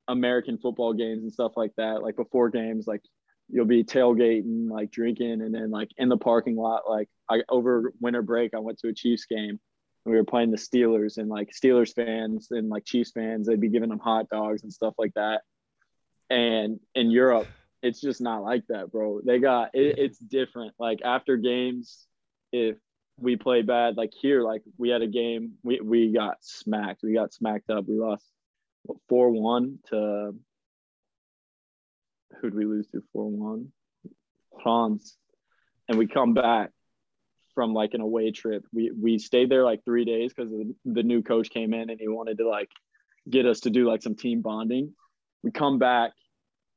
American football games and stuff like that. Like before games, like you'll be tailgating, like drinking, and then like in the parking lot. Like I over winter break, I went to a Chiefs game. We were playing the Steelers, and like Steelers fans and like Chiefs fans, they'd be giving them hot dogs and stuff like that. And in Europe, it's just not like that, bro. They got it, it's different. Like after games, if we play bad, like here, like we had a game, we we got smacked. We got smacked up. We lost four one to who'd we lose to four one? France, and we come back from like an away trip. We we stayed there like three days because the, the new coach came in and he wanted to like get us to do like some team bonding. We come back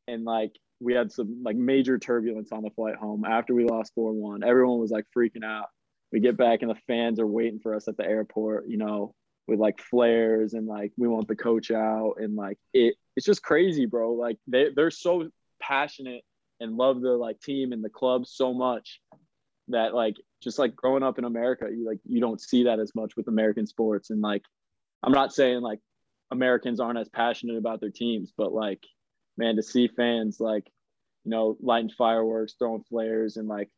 and like we had some like major turbulence on the flight home after we lost 4-1 everyone was like freaking out we get back and the fans are waiting for us at the airport you know with like flares and like we want the coach out and like it it's just crazy bro like they, they're so passionate and love the like team and the club so much that like just like growing up in america you like you don't see that as much with american sports and like i'm not saying like americans aren't as passionate about their teams but like man, to see fans like, you know, lighting fireworks, throwing flares, and like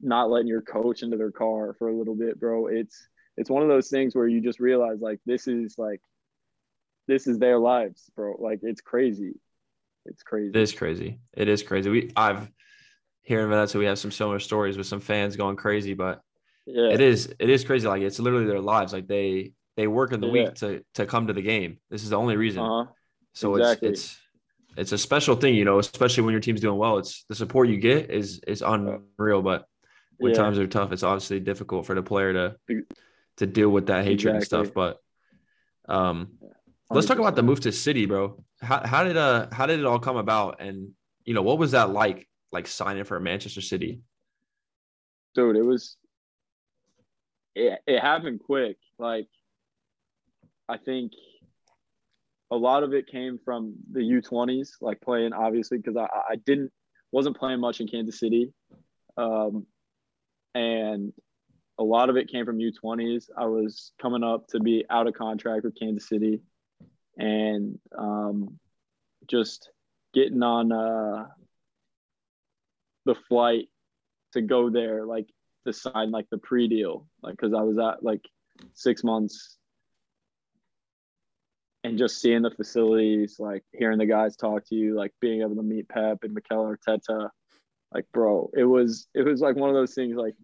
not letting your coach into their car for a little bit, bro. It's it's one of those things where you just realize like this is like this is their lives, bro. Like it's crazy. It's crazy. it is crazy. It is crazy. We I've here in Venice, we have some similar stories with some fans going crazy, but yeah. it is it is crazy. Like it's literally their lives. Like they they work in the Yeah. week to to come to the game. This is the only reason. Uh-huh. So Exactly. it's it's it's a special thing, you know, especially when your team's doing well. It's the support you get is is unreal, but when Yeah. times are tough, it's obviously difficult for the player to to deal with that hatred and stuff. But um let's talk about the move to city, bro. How how did uh how did it all come about? And you know, what was that like like signing for Manchester City? dude it was it, it happened quick. Like i think a lot of it came from the u20s like playing obviously because I, I didn't wasn't playing much in kansas city. Um, and a lot of it came from u20s i was coming up to be out of contract with kansas city and um, just getting on uh, the flight to go there, like to sign like the pre-deal, like because I was at like six months and just seeing the facilities, like hearing the guys talk to you, like being able to meet Pep and Mikel Arteta, like bro, it was it was like one of those things like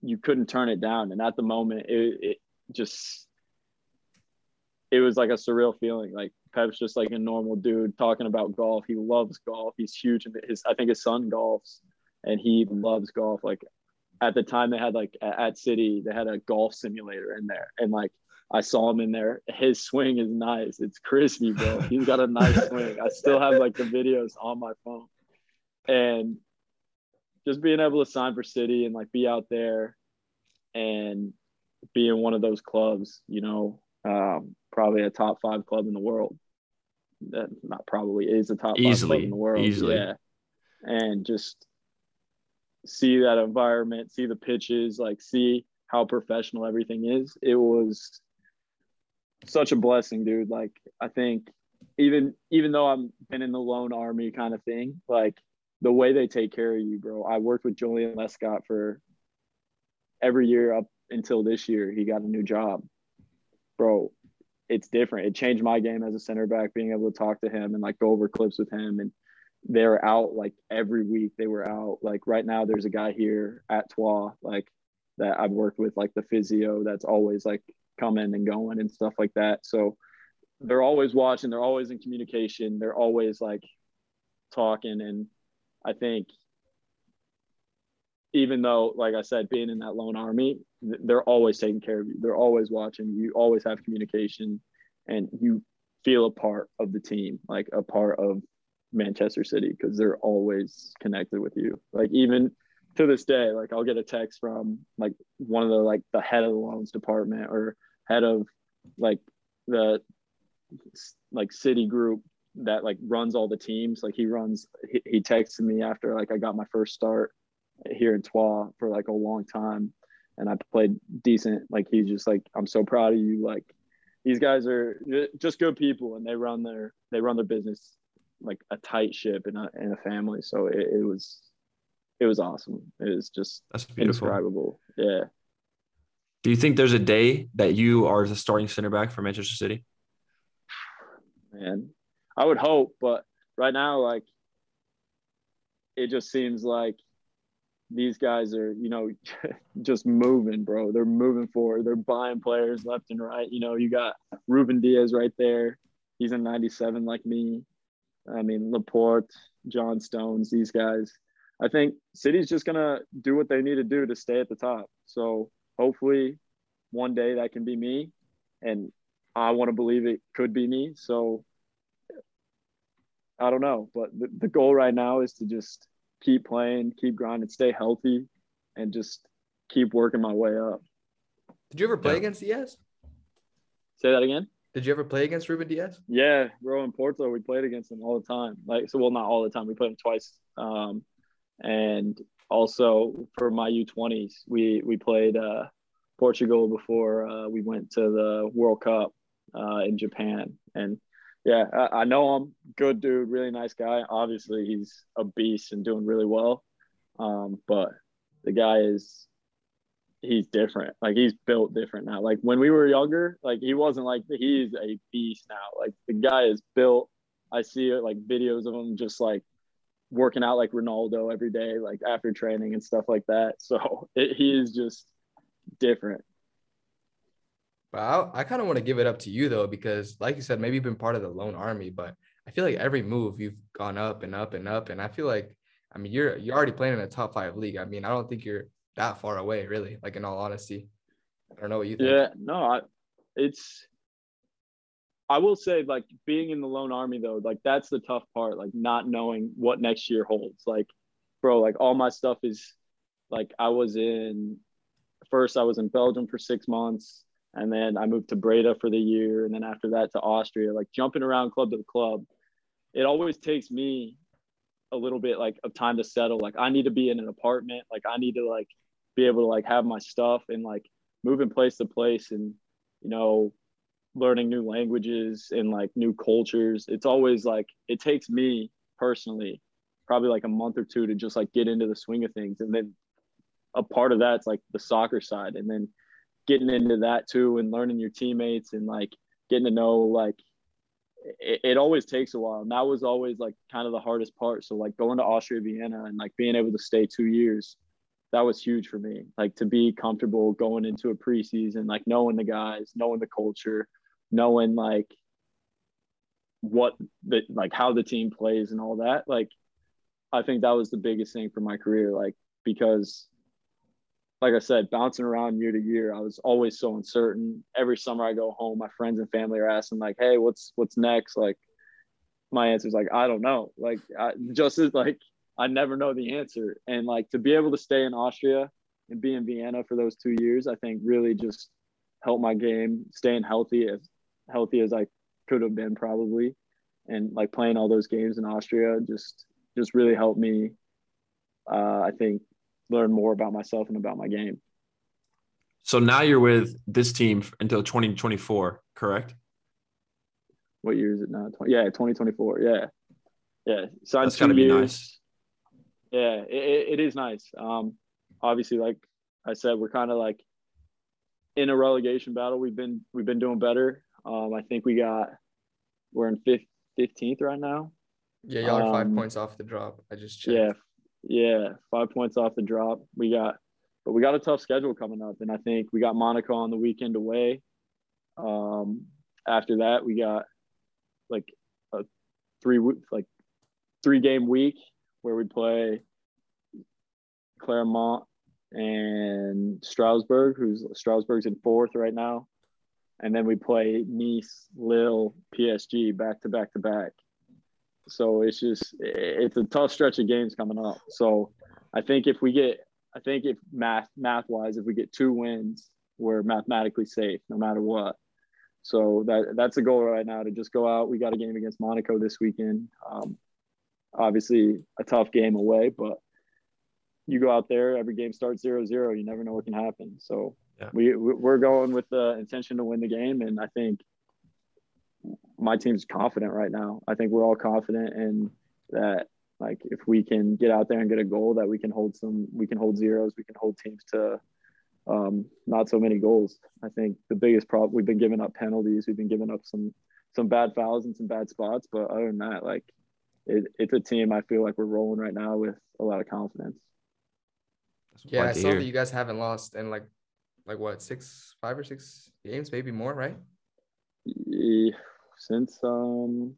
you couldn't turn it down, and at the moment it, it just it was like a surreal feeling. Like Pep's just like a normal dude talking about golf. He loves golf. He's huge and his. I think his son golfs, and he loves golf. Like at the time, they had like at City, they had a golf simulator in there, and like I saw him in there. His swing is nice. It's crispy, bro. He's got a nice swing. I still have like the videos on my phone, and just being able to sign for City and like be out there, and be in one of those clubs, you know, um, probably a top five club in the world. That not probably is a top five club in the world. easily. Yeah. And just see that environment, see the pitches, like see how professional everything is. It was such a blessing, dude. Like I think even even though I'm been in the loan army kind of thing, like the way they take care of you, bro. I worked with Joleon Lescott for every year up until this year. He got a new job, bro. It's different. It changed my game as a center back, being able to talk to him and like go over clips with him. And they're out like every week. They were out. Like right now, there's a guy here at Troyes, like that I've worked with, like the physio that's always like coming and going and stuff like that. So they're always watching, they're always in communication, they're always like talking. And I think even though, like I said, being in that loan army, they're always taking care of you. They're always watching. You always have communication and you feel a part of the team, like a part of Manchester City because they're always connected with you. Like even to this day, like I'll get a text from like one of the like the head of the loans department or head of like the like city group that like runs all the teams. Like he runs, he, he texted me after like I got my first start here in Troyes for like a long time, and I played decent. Like he's just like, I'm so proud of you. Like these guys are just good people, and they run their they run their business like a tight ship and a, and a family. So it, it was it was awesome. It was just That's beautiful. indescribable. Yeah. Do you think there's a day that you are the starting center back for Manchester City? Man, I would hope, but right now, like, it just seems like these guys are, you know, just moving, bro. They're moving forward. They're buying players left and right. You know, you got Ruben Dias right there. He's in 97 like me. I mean, Laporte, John Stones, these guys. I think City's just gonna do what they need to do to stay at the top. So hopefully, one day that can be me, and I want to believe it could be me. So I don't know, but the, the goal right now is to just keep playing, keep grinding, stay healthy, and just keep working my way up. Did you ever play Yeah. against Dias? Say that again. Did you ever play against Ruben Dias? Yeah, bro, in Porto, we played against them all the time. Like, so well, not all the time. We played them twice. Um, and also for my U20s, we we played uh, Portugal before uh, we went to the World Cup uh, in Japan. And yeah, I, I know him. Good dude, really nice guy. Obviously, he's a beast and doing really well. Um, but the guy is he's different. Like he's built different now. Like when we were younger, like he wasn't like he's a beast now. Like the guy is built. I see like videos of him just like working out like Ronaldo every day, like after training and stuff like that. So it, he is just different. But I, I kind of want to give it up to you though, because like you said, maybe you've been part of the loan army, but I feel like every move you've gone up and up and up, and I feel like, I mean, you're you're already playing in a top five league. I mean, I don't think you're that far away, really. Like in all honesty, I don't know what you think. Yeah, no, I, it's. I will say, like being in the loan army though, like that's the tough part. Like not knowing what next year holds. Like, bro, like all my stuff is, like I was in. First, I was in Belgium for six months, and then I moved to Breda for the year, and then after that to Austria. Like jumping around club to club, it always takes me a little bit like of time to settle. Like I need to be in an apartment. Like I need to like be able to like have my stuff and like moving place to place and you know learning new languages and like new cultures it's always like it takes me personally probably like a month or two to just like get into the swing of things and then a part of that's like the soccer side and then getting into that too and learning your teammates and like getting to know like it, it always takes a while and that was always like kind of the hardest part so like going to austria vienna and like being able to stay two years that was huge for me. Like to be comfortable going into a preseason, like knowing the guys, knowing the culture, knowing like what the like how the team plays and all that. Like I think that was the biggest thing for my career. Like because like I said, bouncing around year to year, I was always so uncertain. Every summer I go home, my friends and family are asking like, "Hey, what's what's next?" Like, my answer is like, "I don't know." Like, I, just as like I never know the answer. And like to be able to stay in Austria and be in Vienna for those two years, I think really just helped my game staying healthy as healthy as I could have been probably. And like playing all those games in Austria just just really helped me uh, I think learn more about myself and about my game. So now you're with this team until 2024. correct? What year is it now? 20, yeah, 2024. Yeah, yeah. Signed That's two gotta be nice. Yeah, it, it, it is nice. Um, obviously, like I said, we're kind of like in a relegation battle. We've been we've been doing better. Um, I think we got we're in fifth, 15th right now. Yeah, y'all are five Um, points off the drop. I just checked. Yeah, yeah, five points off the drop. We got, but we got a tough schedule coming up, and I think we got Monaco on the weekend away. Um, after that, we got like a three like three game week where we play Clermont and Strasbourg, who's Strasbourg's in fourth right now, and then we play Nice, Lille, PSG back to back to back. So it's just it's a tough stretch of games coming up. So I think if we get I think if math math wise, if we get two wins, we're mathematically safe no matter what. So that that's the goal right now to just go out. We got a game against Monaco this weekend. Um, obviously a tough game away, but you go out there, every game starts zero zero. You never know what can happen. So Yeah. we we're going with the intention to win the game, and I think my team's confident right now. I think we're all confident in that. Like if we can get out there and get a goal, that we can hold some, we can hold zeros, we can hold teams to um, not so many goals. I think the biggest problem we've been giving up penalties, we've been giving up some some bad fouls and some bad spots, but other than that, like it, it's a team I feel like we're rolling right now with a lot of confidence. That's Yeah, I saw hear. that you guys haven't lost in like, like what, six, five or six games, maybe more, right? Yeah, Since um,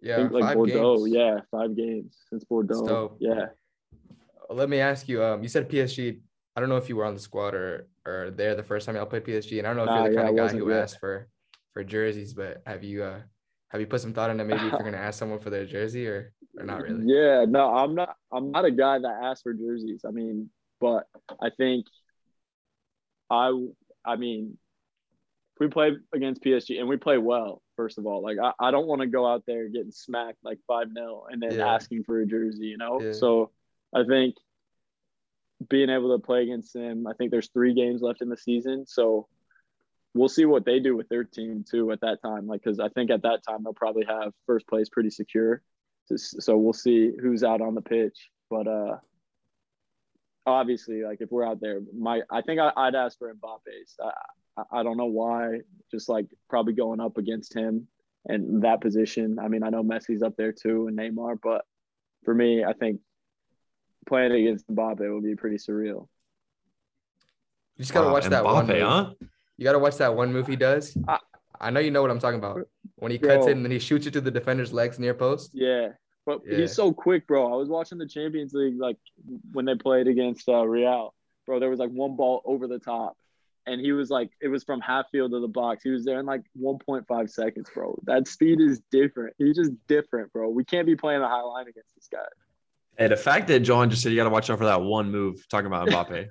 Yeah, like five Bordeaux, games. yeah, five games since Bordeaux. Yeah, Let me ask you. Um, you said PSG. I don't know if you were on the squad or or there the first time y'all played PSG, and I don't know if Nah, you're the yeah, kind I of guy who yet. asked for for jerseys, but have you uh have you put some thought into maybe if you're gonna ask someone for their jersey or or not really? Yeah, no, I'm not. I'm not a guy that asks for jerseys. I mean, but I think I. I mean, we play against PSG and we play well. First of all, like I, I don't want to go out there getting smacked like five 0 and then Yeah. asking for a jersey. You know, Yeah. so I think being able to play against them. I think there's three games left in the season, so we'll see what they do with their team too at that time. Like, because I think at that time they'll probably have first place pretty secure. So we'll see who's out on the pitch. But uh obviously, like if we're out there, my I think I, I'd ask for Mbappe's. I, I I don't know why. Just like probably going up against him and that position. I mean, I know Messi's up there too and Neymar, but for me, I think playing against Mbappe would be pretty surreal. You just gotta Wow, watch that one. Mbappe, Move. huh? You gotta watch that one move he does. I- I know you know what I'm talking about. When he cuts Bro. it and then he shoots it to the defender's legs near post. Yeah. But Yeah. he's so quick, bro. I was watching the Champions League like when they played against uh, Real. Bro, there was like one ball over the top. And he was like, it was from half field to the box. He was there in like 1.5 seconds, bro. That speed is different. He's just different, bro. We can't be playing the high line against this guy. Hey, the fact that John just said you got to watch out for that one move, talking about Mbappe.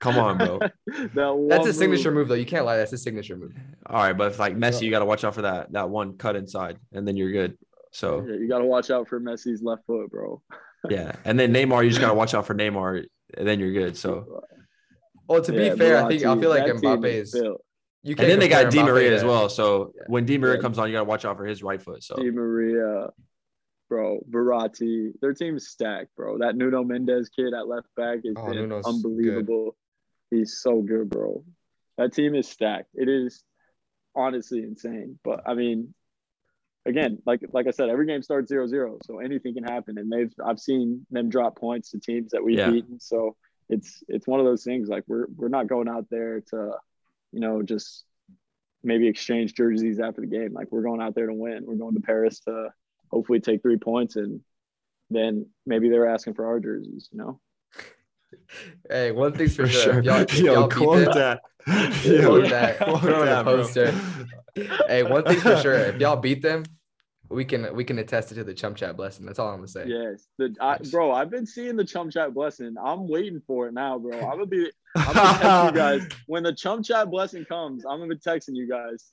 Come on, bro. that That's a signature move. move though. You can't lie. That's a signature move. All right, but if like Messi, you got to watch out for that that one cut inside, and then you're good. So Yeah, you got to watch out for Messi's left foot, bro. yeah, and then Neymar, you just got to watch out for Neymar, and then you're good. So Well, to be Yeah, fair, I think I feel like that Mbappe is. built. You and can't then they got compare Di Mbappe Maria as well. So Yeah. when Di Maria Yeah. comes on, you got to watch out for his right foot. So Di Maria, bro, Verratti. Their team's stacked, bro. That Nuno Mendes kid at left back is Oh, been Nuno's unbelievable. He's so good, bro. That team is stacked. It is honestly insane. But I mean, again, like like I said, every game starts zero zero, so anything can happen. And they've I've seen them drop points to teams that we've Yeah. beaten. So it's it's one of those things. Like we're we're not going out there to, you know, just maybe exchange jerseys after the game. Like we're going out there to win. We're going to Paris to hopefully take three points and then maybe they're asking for our jerseys, you know? Hey, one thing's for, for sure. sure. Y'all, Yo, y'all beat quote them- that. Quote that. quote Put it on the that, poster. hey, one thing's for sure. If y'all beat them, we can we can attest it to the chump chat blessing. That's all I'm gonna say. Yes. The I, bro, I've been seeing the chum chat blessing. I'm waiting for it now, bro. I'm gonna be I'm gonna text you guys when the chum chat blessing comes. I'm gonna be texting you guys.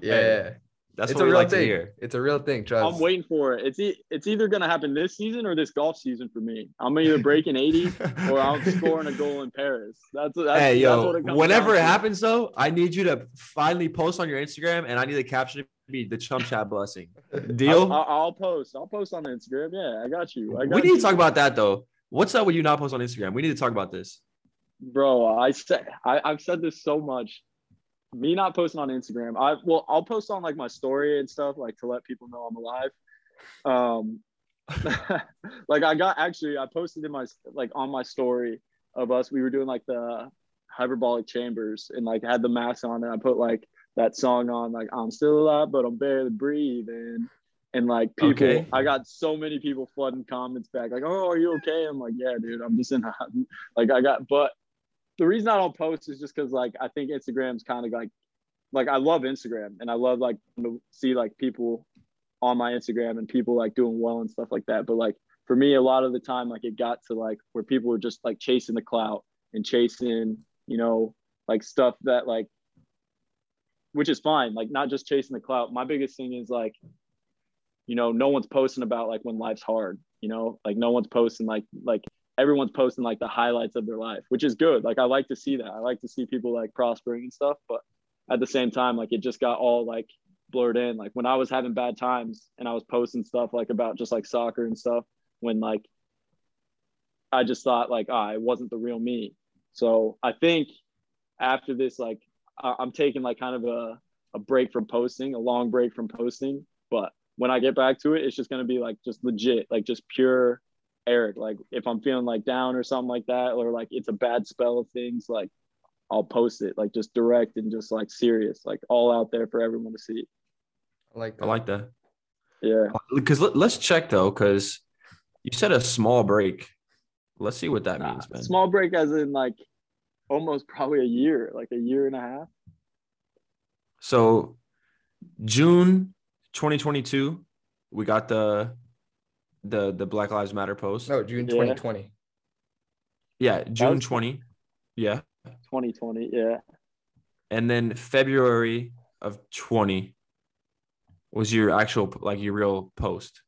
Yeah. That's it's what a we real like to thing. hear. It's a real thing. Trust. I'm waiting for it. It's e- it's either gonna happen this season or this golf season for me. I'm either breaking 80 or I'm scoring a goal in Paris. That's that's, hey, that's yo, what it comes whenever down it to. happens, though, I need you to finally post on your Instagram, and I need the caption to be the chum chat blessing. Deal? I'll, I'll post. I'll post on Instagram. Yeah, I got you. I got we need you. to talk about that though. What's up with you not post on Instagram? We need to talk about this. bro i said I, i've said this so much me not posting on instagram. I well i'll post on like my story and stuff like to let people know i'm alive. Um like i got actually i posted in my like on my story of us. We were doing like the hyperbaric chambers and like had the mask on and i put like that song on like i'm still alive but i'm barely breathing. And like people Okay. i got so many people flooding comments back like oh are you okay? I'm like yeah dude i'm just in like i got but the reason I don't post is just because like I think Instagram's kind of like like I love Instagram and I love like to see like people on my Instagram and people like doing well and stuff like that. But like for me, a lot of the time, like it got to like where people were just like chasing the clout and chasing, you know, like stuff that like which is fine, like not just chasing the clout. My biggest thing is like, you know, no one's posting about like when life's hard, you know, like no one's posting like like everyone's posting like the highlights of their life, which is good. Like I like to see that. I like to see people like prospering and stuff, but at the same time, like it just got all like blurred in. Like when I was having bad times and I was posting stuff like about just like soccer and stuff, when like I just thought like ah, it wasn't the real me. So I think after this, like I- I'm taking like kind of a, a break from posting, a long break from posting. But when I get back to it, it's just gonna be like just legit, like just pure Erik. Like if I'm feeling like down or something like that, or like it's a bad spell of things, like I'll post it, like just direct and just like serious, like all out there for everyone to see. I like that. I like that. Yeah. Uh, because let, us check though, because you said a small break. Let's see what that Nah, means, man. small break as in like almost probably a year, like a year and a half. So June 2022, we got the the the Black Lives Matter post. No, June 2020. Yeah, June was- 20. Yeah. 2020. Yeah. And then February of 20 was your actual like your real post.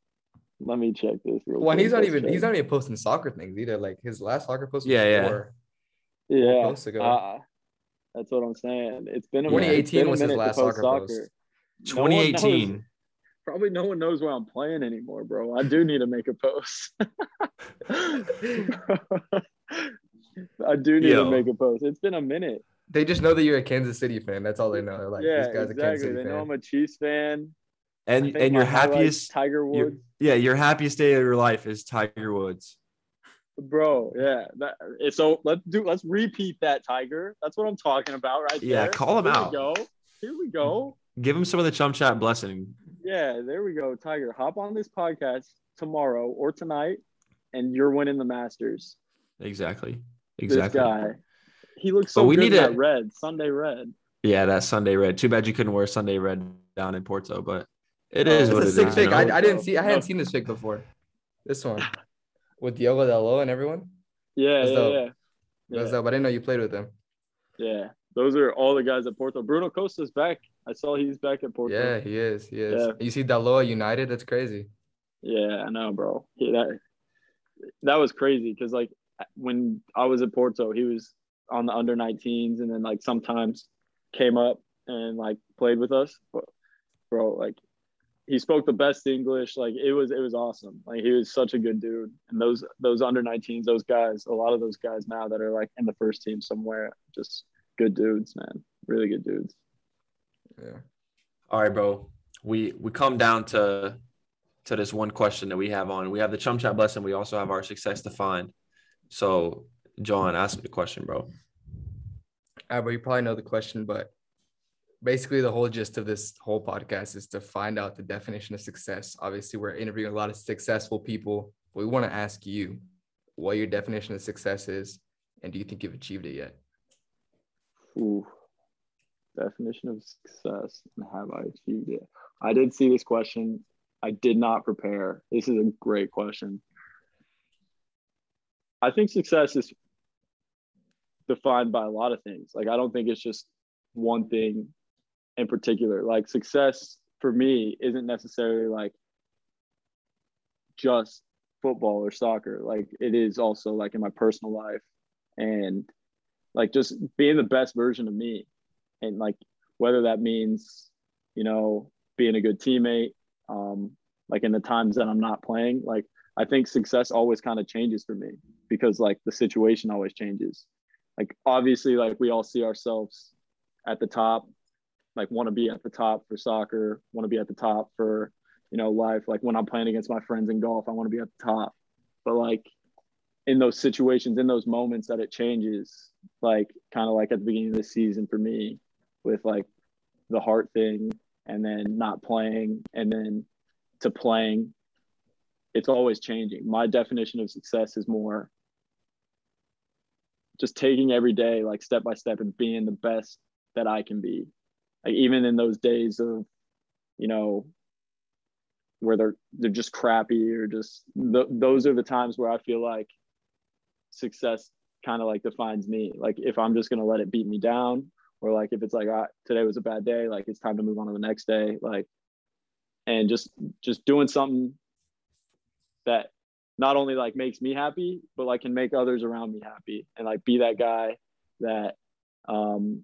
Let me check this real Well, quick. he's not Let's even he's not even posting soccer things either. Like his last soccer post was Yeah, yeah. four. yeah. posts ago. Uh, that's what I'm saying. It's been a Yeah. minute. It's been 2018 a was his last post soccer post. No 2018. Probably no one knows where I'm playing anymore, bro. I do need to make a post. I do need Yo. to make a post. It's been a minute. They just know that you're a Kansas City fan. That's all they know. They're like, yeah, this guy's a Kansas exactly. City They know. I'm a Chiefs fan. And and your my highlight's happiest Tiger your- Woods, yeah, your happiest day of your life is Tiger Woods. bro. Yeah. That, so let's do. Let's repeat that, Tiger. That's what I'm talking about, right Yeah, there. call him Here out. We go. Here we go. Give him some of the chum chat blessing. Yeah, there we go, Tiger. Hop on this podcast tomorrow or tonight, and you're winning the Masters. Exactly. Exactly. This guy, he looks But so we good need in to- that red Sunday red. Yeah, that Sunday red. Too bad you couldn't wear Sunday red down in Porto, but it Oh, it's what It's it a is. sick you pick. know? I, I didn't see. I hadn't seen this pick before. This one with Diogo Dalot and everyone. Yeah, That's yeah, dope. yeah. That's Yeah, dope. I didn't know you played with them. yeah. Those are all the guys at Porto. Bruno Costa's back. I saw he's back at Porto. Yeah, he is. He is. Yeah. You see Dalot at United. That's crazy. Yeah, I know, bro. He, that that was crazy because like when I was at Porto, he was on the under 19s, and then like sometimes came up and like played with us. But bro, like he spoke the best English. Like it was it was awesome. Like he was such a good dude. And those those under 19s, those guys, a lot of those guys now that are like in the first team somewhere, just good dudes, man. Really good dudes. Yeah. All right, bro. We we come down to to this one question that we have on. We have the chum chat blessing. We also have our success defined. So, John, ask me the question, bro. Uh, bro. you probably know the question, but basically the whole gist of this whole podcast is to find out the definition of success. Obviously, we're interviewing a lot of successful people. But we want to ask you what your definition of success is, and do you think you've achieved it yet? Ooh. Definition of success and have I achieved it? I did see this question. I did not prepare. This is a great question. I think success is defined by a lot of things. Like I don't think it's just one thing in particular. Like success for me isn't necessarily like just football or soccer. Like it is also like in my personal life and like just being the best version of me. And like whether that means, you know, being a good teammate, um, like in the times that I'm not playing, like I think success always kind of changes for me because like the situation always changes. Like obviously, like we all see ourselves at the top, like want to be at the top for soccer, want to be at the top for you know life. Like when I'm playing against my friends in golf, I want to be at the top. But like in those situations, in those moments that it changes, like kind of like at the beginning of the season for me, with like the heart thing, and then not playing, and then to playing it's always changing. My definition of success is more just taking every day like step by step and being the best that I can be. Like even in those days of, you know, where they're they're just crappy or just th- those are the times where I feel like success kind of like defines me. Like if I'm just gonna let it beat me down, or like if it's like ah, today was a bad day, like it's time to move on to the next day, like and just just doing something that not only like makes me happy, but like can make others around me happy and like be that guy that um,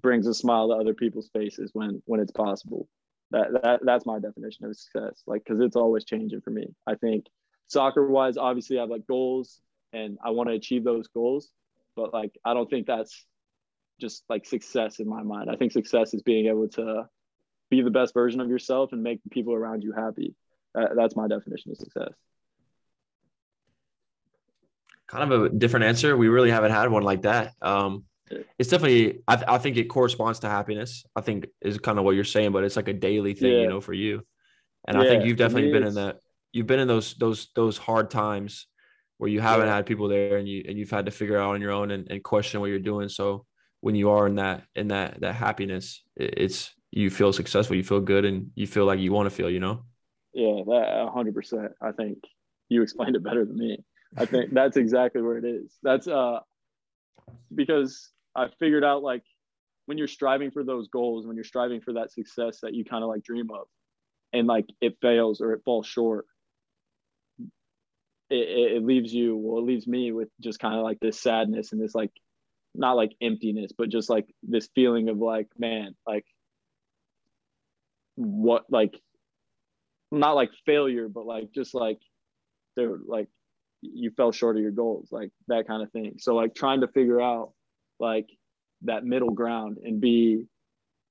brings a smile to other people's faces when when it's possible. That that that's my definition of success. Like because it's always changing for me. I think soccer wise, obviously I have like goals and I want to achieve those goals, but like I don't think that's just like success in my mind. I think success is being able to be the best version of yourself and make the people around you happy. Uh, that's my definition of success. Kind of a different answer. We really haven't had one like that. Um, it's definitely. I, I think it corresponds to happiness. I think is kind of what you're saying, but it's like a daily thing, yeah. you know, for you. And yeah, I think you've definitely been in that. You've been in those those those hard times where you haven't had people there, and you and you've had to figure out on your own and, and question what you're doing. So when you are in that in that that happiness, it's you feel successful, you feel good, and you feel like you want to feel. You know. Yeah, that hundred percent. I think you explained it better than me. I think that's exactly where it is. That's uh because I figured out like when you're striving for those goals, when you're striving for that success that you kind of like dream of, and like it fails or it falls short, it, it leaves you. Well, it leaves me with just kind of like this sadness and this like not like emptiness, but just like this feeling of like, man, like what like not like failure, but like just like they're like you fell short of your goals, like that kind of thing. So like trying to figure out like that middle ground and be,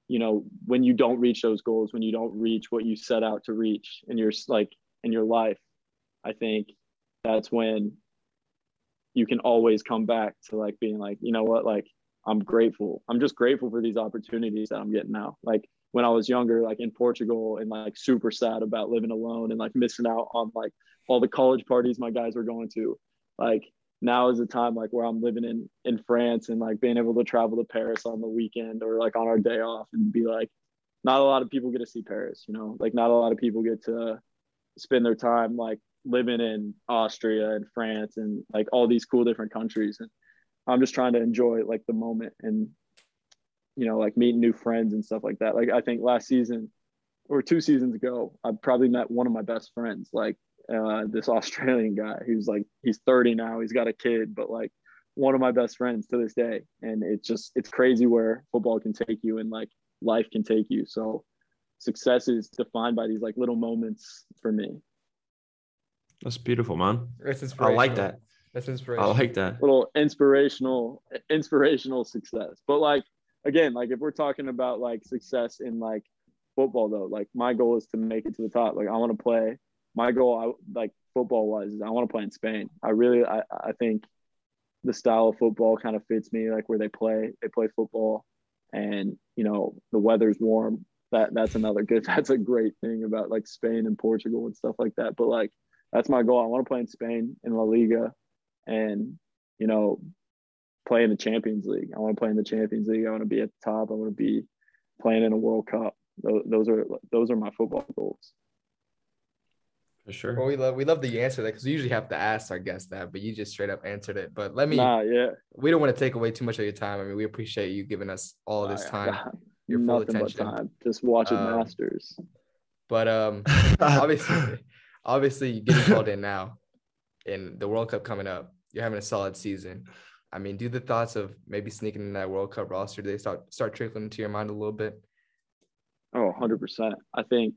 you know, when you don't reach those goals, when you don't reach what you set out to reach in your like in your life, I think that's when you can always come back to like being like, you know what, like I'm grateful. I'm just grateful for these opportunities that I'm getting now. Like when I was younger, like in Portugal, and like super sad about living alone and like missing out on like all the college parties my guys were going to. Like now is the time like where I'm living in in France and like being able to travel to Paris on the weekend or like on our day off and be like, not a lot of people get to see Paris, you know, like not a lot of people get to spend their time like living in Austria and France and like all these cool different countries. And I'm just trying to enjoy like the moment and you know, like meeting new friends and stuff like that. Like I think last season or two seasons ago, I probably met one of my best friends, like uh, this Australian guy who's like he's 30 now, he's got a kid, but like one of my best friends to this day. And it's just it's crazy where football can take you and like life can take you. So success is defined by these like little moments for me. That's beautiful, man. I like that. That's inspirational. I like that. Little inspirational, inspirational success. But like again, like if we're talking about like success in like football though, like my goal is to make it to the top. Like I want to play. My goal, I like football wise, is I want to play in Spain. I really, I, I think the style of football kind of fits me. Like where they play, they play football, and you know the weather's warm. That that's another good. That's a great thing about like Spain and Portugal and stuff like that. But like that's my goal. I want to play in Spain in La Liga, and you know play in the Champions League. I want to play in the Champions League. I want to be at the top. I want to be playing in a World Cup. Those, those are those are my football goals. For sure. Well, we love we love the answer that because we usually have to ask our guests that, but you just straight up answered it. But let me. Nah, yeah. We don't want to take away too much of your time. I mean, we appreciate you giving us all this time. your full Nothing attention. but time. Just watching Um, Masters. But um, obviously, obviously you're getting called in now, in the World Cup coming up, you're having a solid season. I mean, do the thoughts of maybe sneaking in that World Cup roster? They start start trickling into your mind a little bit? Oh, 100%. I think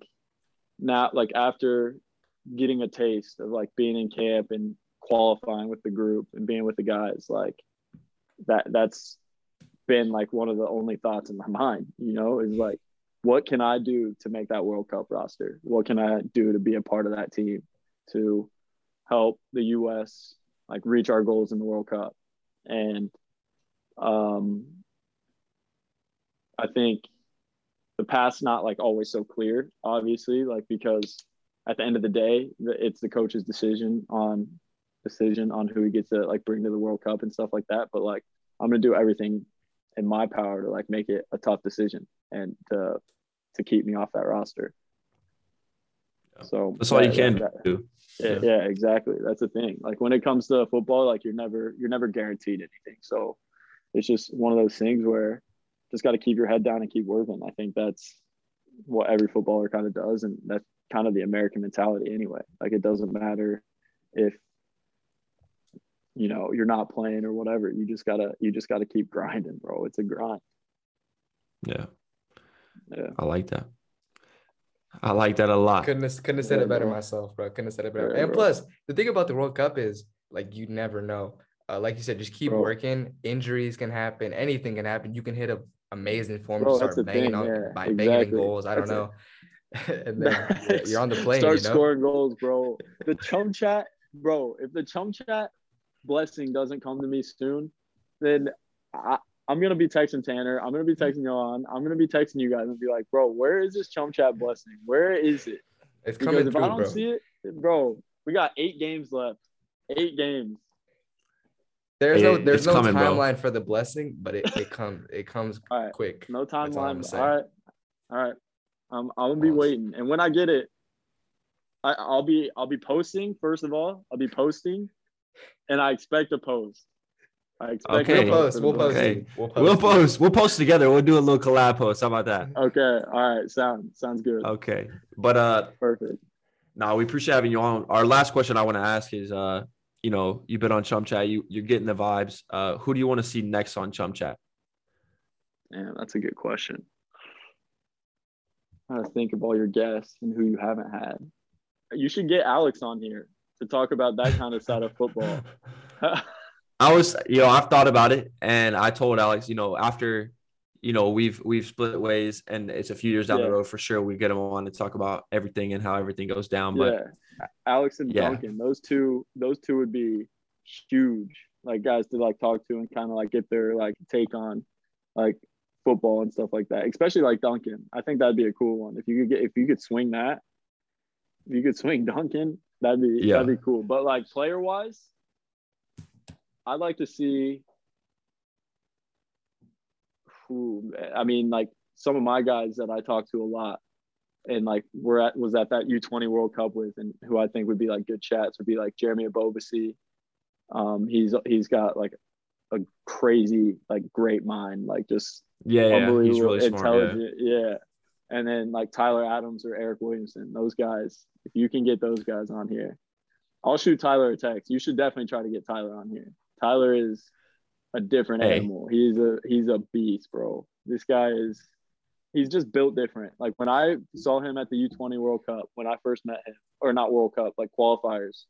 now, like after getting a taste of like being in camp and qualifying with the group and being with the guys, like that, that's been like one of the only thoughts in my mind, you know, is like, what can I do to make that World Cup roster? What can I do to be a part of that team to help the U.S. like reach our goals in the World Cup? And um, I think the path's not like always so clear, obviously, like because at the end of the day, it's the coach's decision on decision on who he gets to like bring to the World Cup and stuff like that. But like, I'm gonna do everything in my power to like make it a tough decision and to to keep me off that roster. Yeah. So That's all you can that- do. yeah, yeah, exactly. That's the thing. Like when it comes to football, like you're never you're never guaranteed anything. So it's just one of those things where just got to keep your head down and keep working. I think that's what every footballer kind of does, and that's kind of the American mentality anyway. Like it doesn't matter if you know you're not playing or whatever. You just gotta you just gotta keep grinding, bro. It's a grind. Yeah. Yeah. I like that. I like that a lot. Couldn't have, couldn't have said Yeah, it better bro. myself, bro. Couldn't have said it better. Yeah, and bro. plus, the thing about the World Cup is like you never know. Uh, like you said, just keep Bro. working. Injuries can happen. Anything can happen. You can hit a amazing form Bro, and that's start banging thing, on yeah, by banging goals. I don't That's know. and then you're on the plane. Start you know? scoring goals, bro. The chum chat, bro. If the chum chat blessing doesn't come to me soon, then I, I'm gonna be texting Tanner. I'm gonna be texting Johan. I'm gonna be texting you guys and be like, bro, where is this chum chat blessing? Where is it? It's Because coming if through, I don't bro. see it, bro, we got eight games left. Eight games. There's Hey, no there's no coming, bro. timeline for the blessing, but it, it comes it comes All right. quick. No That's all I'm timeline. gonna All say. right. All right. Um, I'm gonna be Pause. waiting, and when I get it, I, I'll be I'll be posting. First of all, I'll be posting, and I expect a post. I expect Okay. a We'll post. We'll post. Okay. We'll post. We'll post. We'll post together. We'll do a little collab post. How about that? Okay. All right. Sound sounds good. Okay. But uh Perfect. no, we appreciate having you on. Our last question I want to ask is uh, you know, you've been on Chum Chat, you you're getting the vibes. Uh, who do you want to see next on Chum Chat? Man, that's a good question. I gotta think of all your guests and who you haven't had. You should get Alex on here to talk about that kind of side of football. I was, you know, I've thought about it, and I told Alex, you know, after, you know, we've we've split ways, and it's a few years down Yeah. the road for sure. We get him on to talk about everything and how everything goes down. But yeah, Alex and Yeah. Duncan, those two, those two would be huge, like guys to like talk to and kind of like get their like take on like football and stuff like that. Especially like Duncan, I think that'd be a cool one if you could get if you could swing that, if you could swing Duncan, that'd be Yeah. that'd be cool. But like player wise, I'd like to see. Who, I mean, like some of my guys that I talk to a lot, and like we're at was at that U20 World Cup with, and who I think would be like good chats would be like Jeremy Ebobisse. Um, he's he's got like a crazy like great mind, like just yeah, yeah, unbelievable, he's really smart. Yeah. intelligent. Yeah. And then like Tyler Adams or Eryk Williamson, those guys. If you can get those guys on here, I'll shoot Tyler a text. You should definitely try to get Tyler on here. Tyler is a different Hey. animal. He's a he's a beast, bro. This guy is he's just built different. Like when I saw him at the U20 World Cup, when I first met him, or not World Cup, like qualifiers,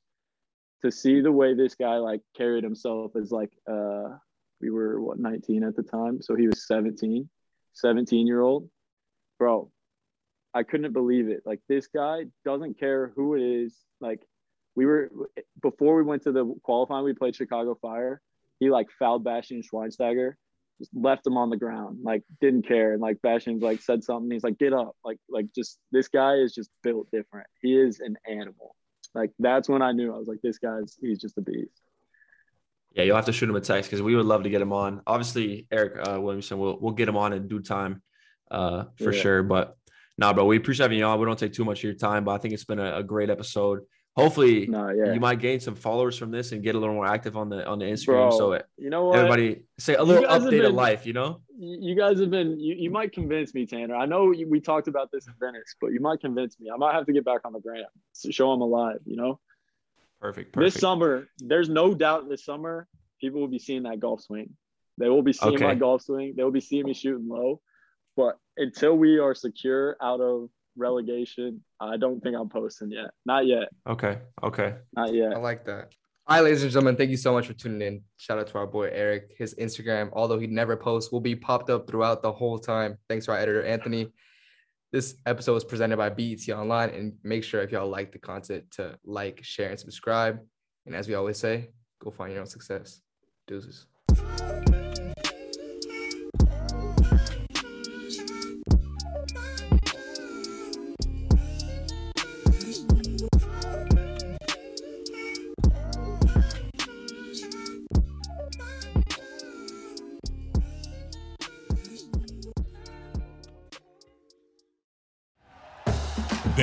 to see the way this guy like carried himself as like uh we were what 19 at the time, so he was 17, 17 year old, bro. I couldn't believe it. Like this guy doesn't care who it is. Like we were before we went to the qualifying, we played Chicago Fire. He like fouled Bastian Schweinsteiger, just left him on the ground, like didn't care. And like Bastian like said something. He's like, get up. Like, like just this guy is just built different. He is an animal. Like that's when I knew I was like, this guy's he's just a beast. Yeah, you'll have to shoot him a text because we would love to get him on. Obviously, Eryk uh, Williamson, we'll we'll get him on in due time, uh, for Yeah. sure. But nah, bro, we appreciate having you on. We don't take too much of your time, but I think it's been a, a great episode. hopefully No, yeah. you might gain some followers from this and get a little more active on the on the Instagram. Bro, so it, you know what? everybody say a little update of life. You know. you guys have been you, you might convince me tanner i know we talked about this in venice but you might convince me i might have to get back on the gram to show i'm alive you know Perfect. Perfect. this summer there's no doubt this summer people will be seeing that golf swing they will be seeing my golf swing they will be seeing me shooting low but until we are secure out of relegation i don't think i'm posting yet not yet Okay. Okay. not yet I like that. All right, ladies and gentlemen, thank you so much for tuning in. Shout out to our boy Erik. His Instagram, although he never posts, will be popped up throughout the whole time. Thanks to our editor, Anthony. This episode was presented by BetOnline. And make sure if y'all like the content to like, share, and subscribe. And as we always say, go find your own success. Deuces.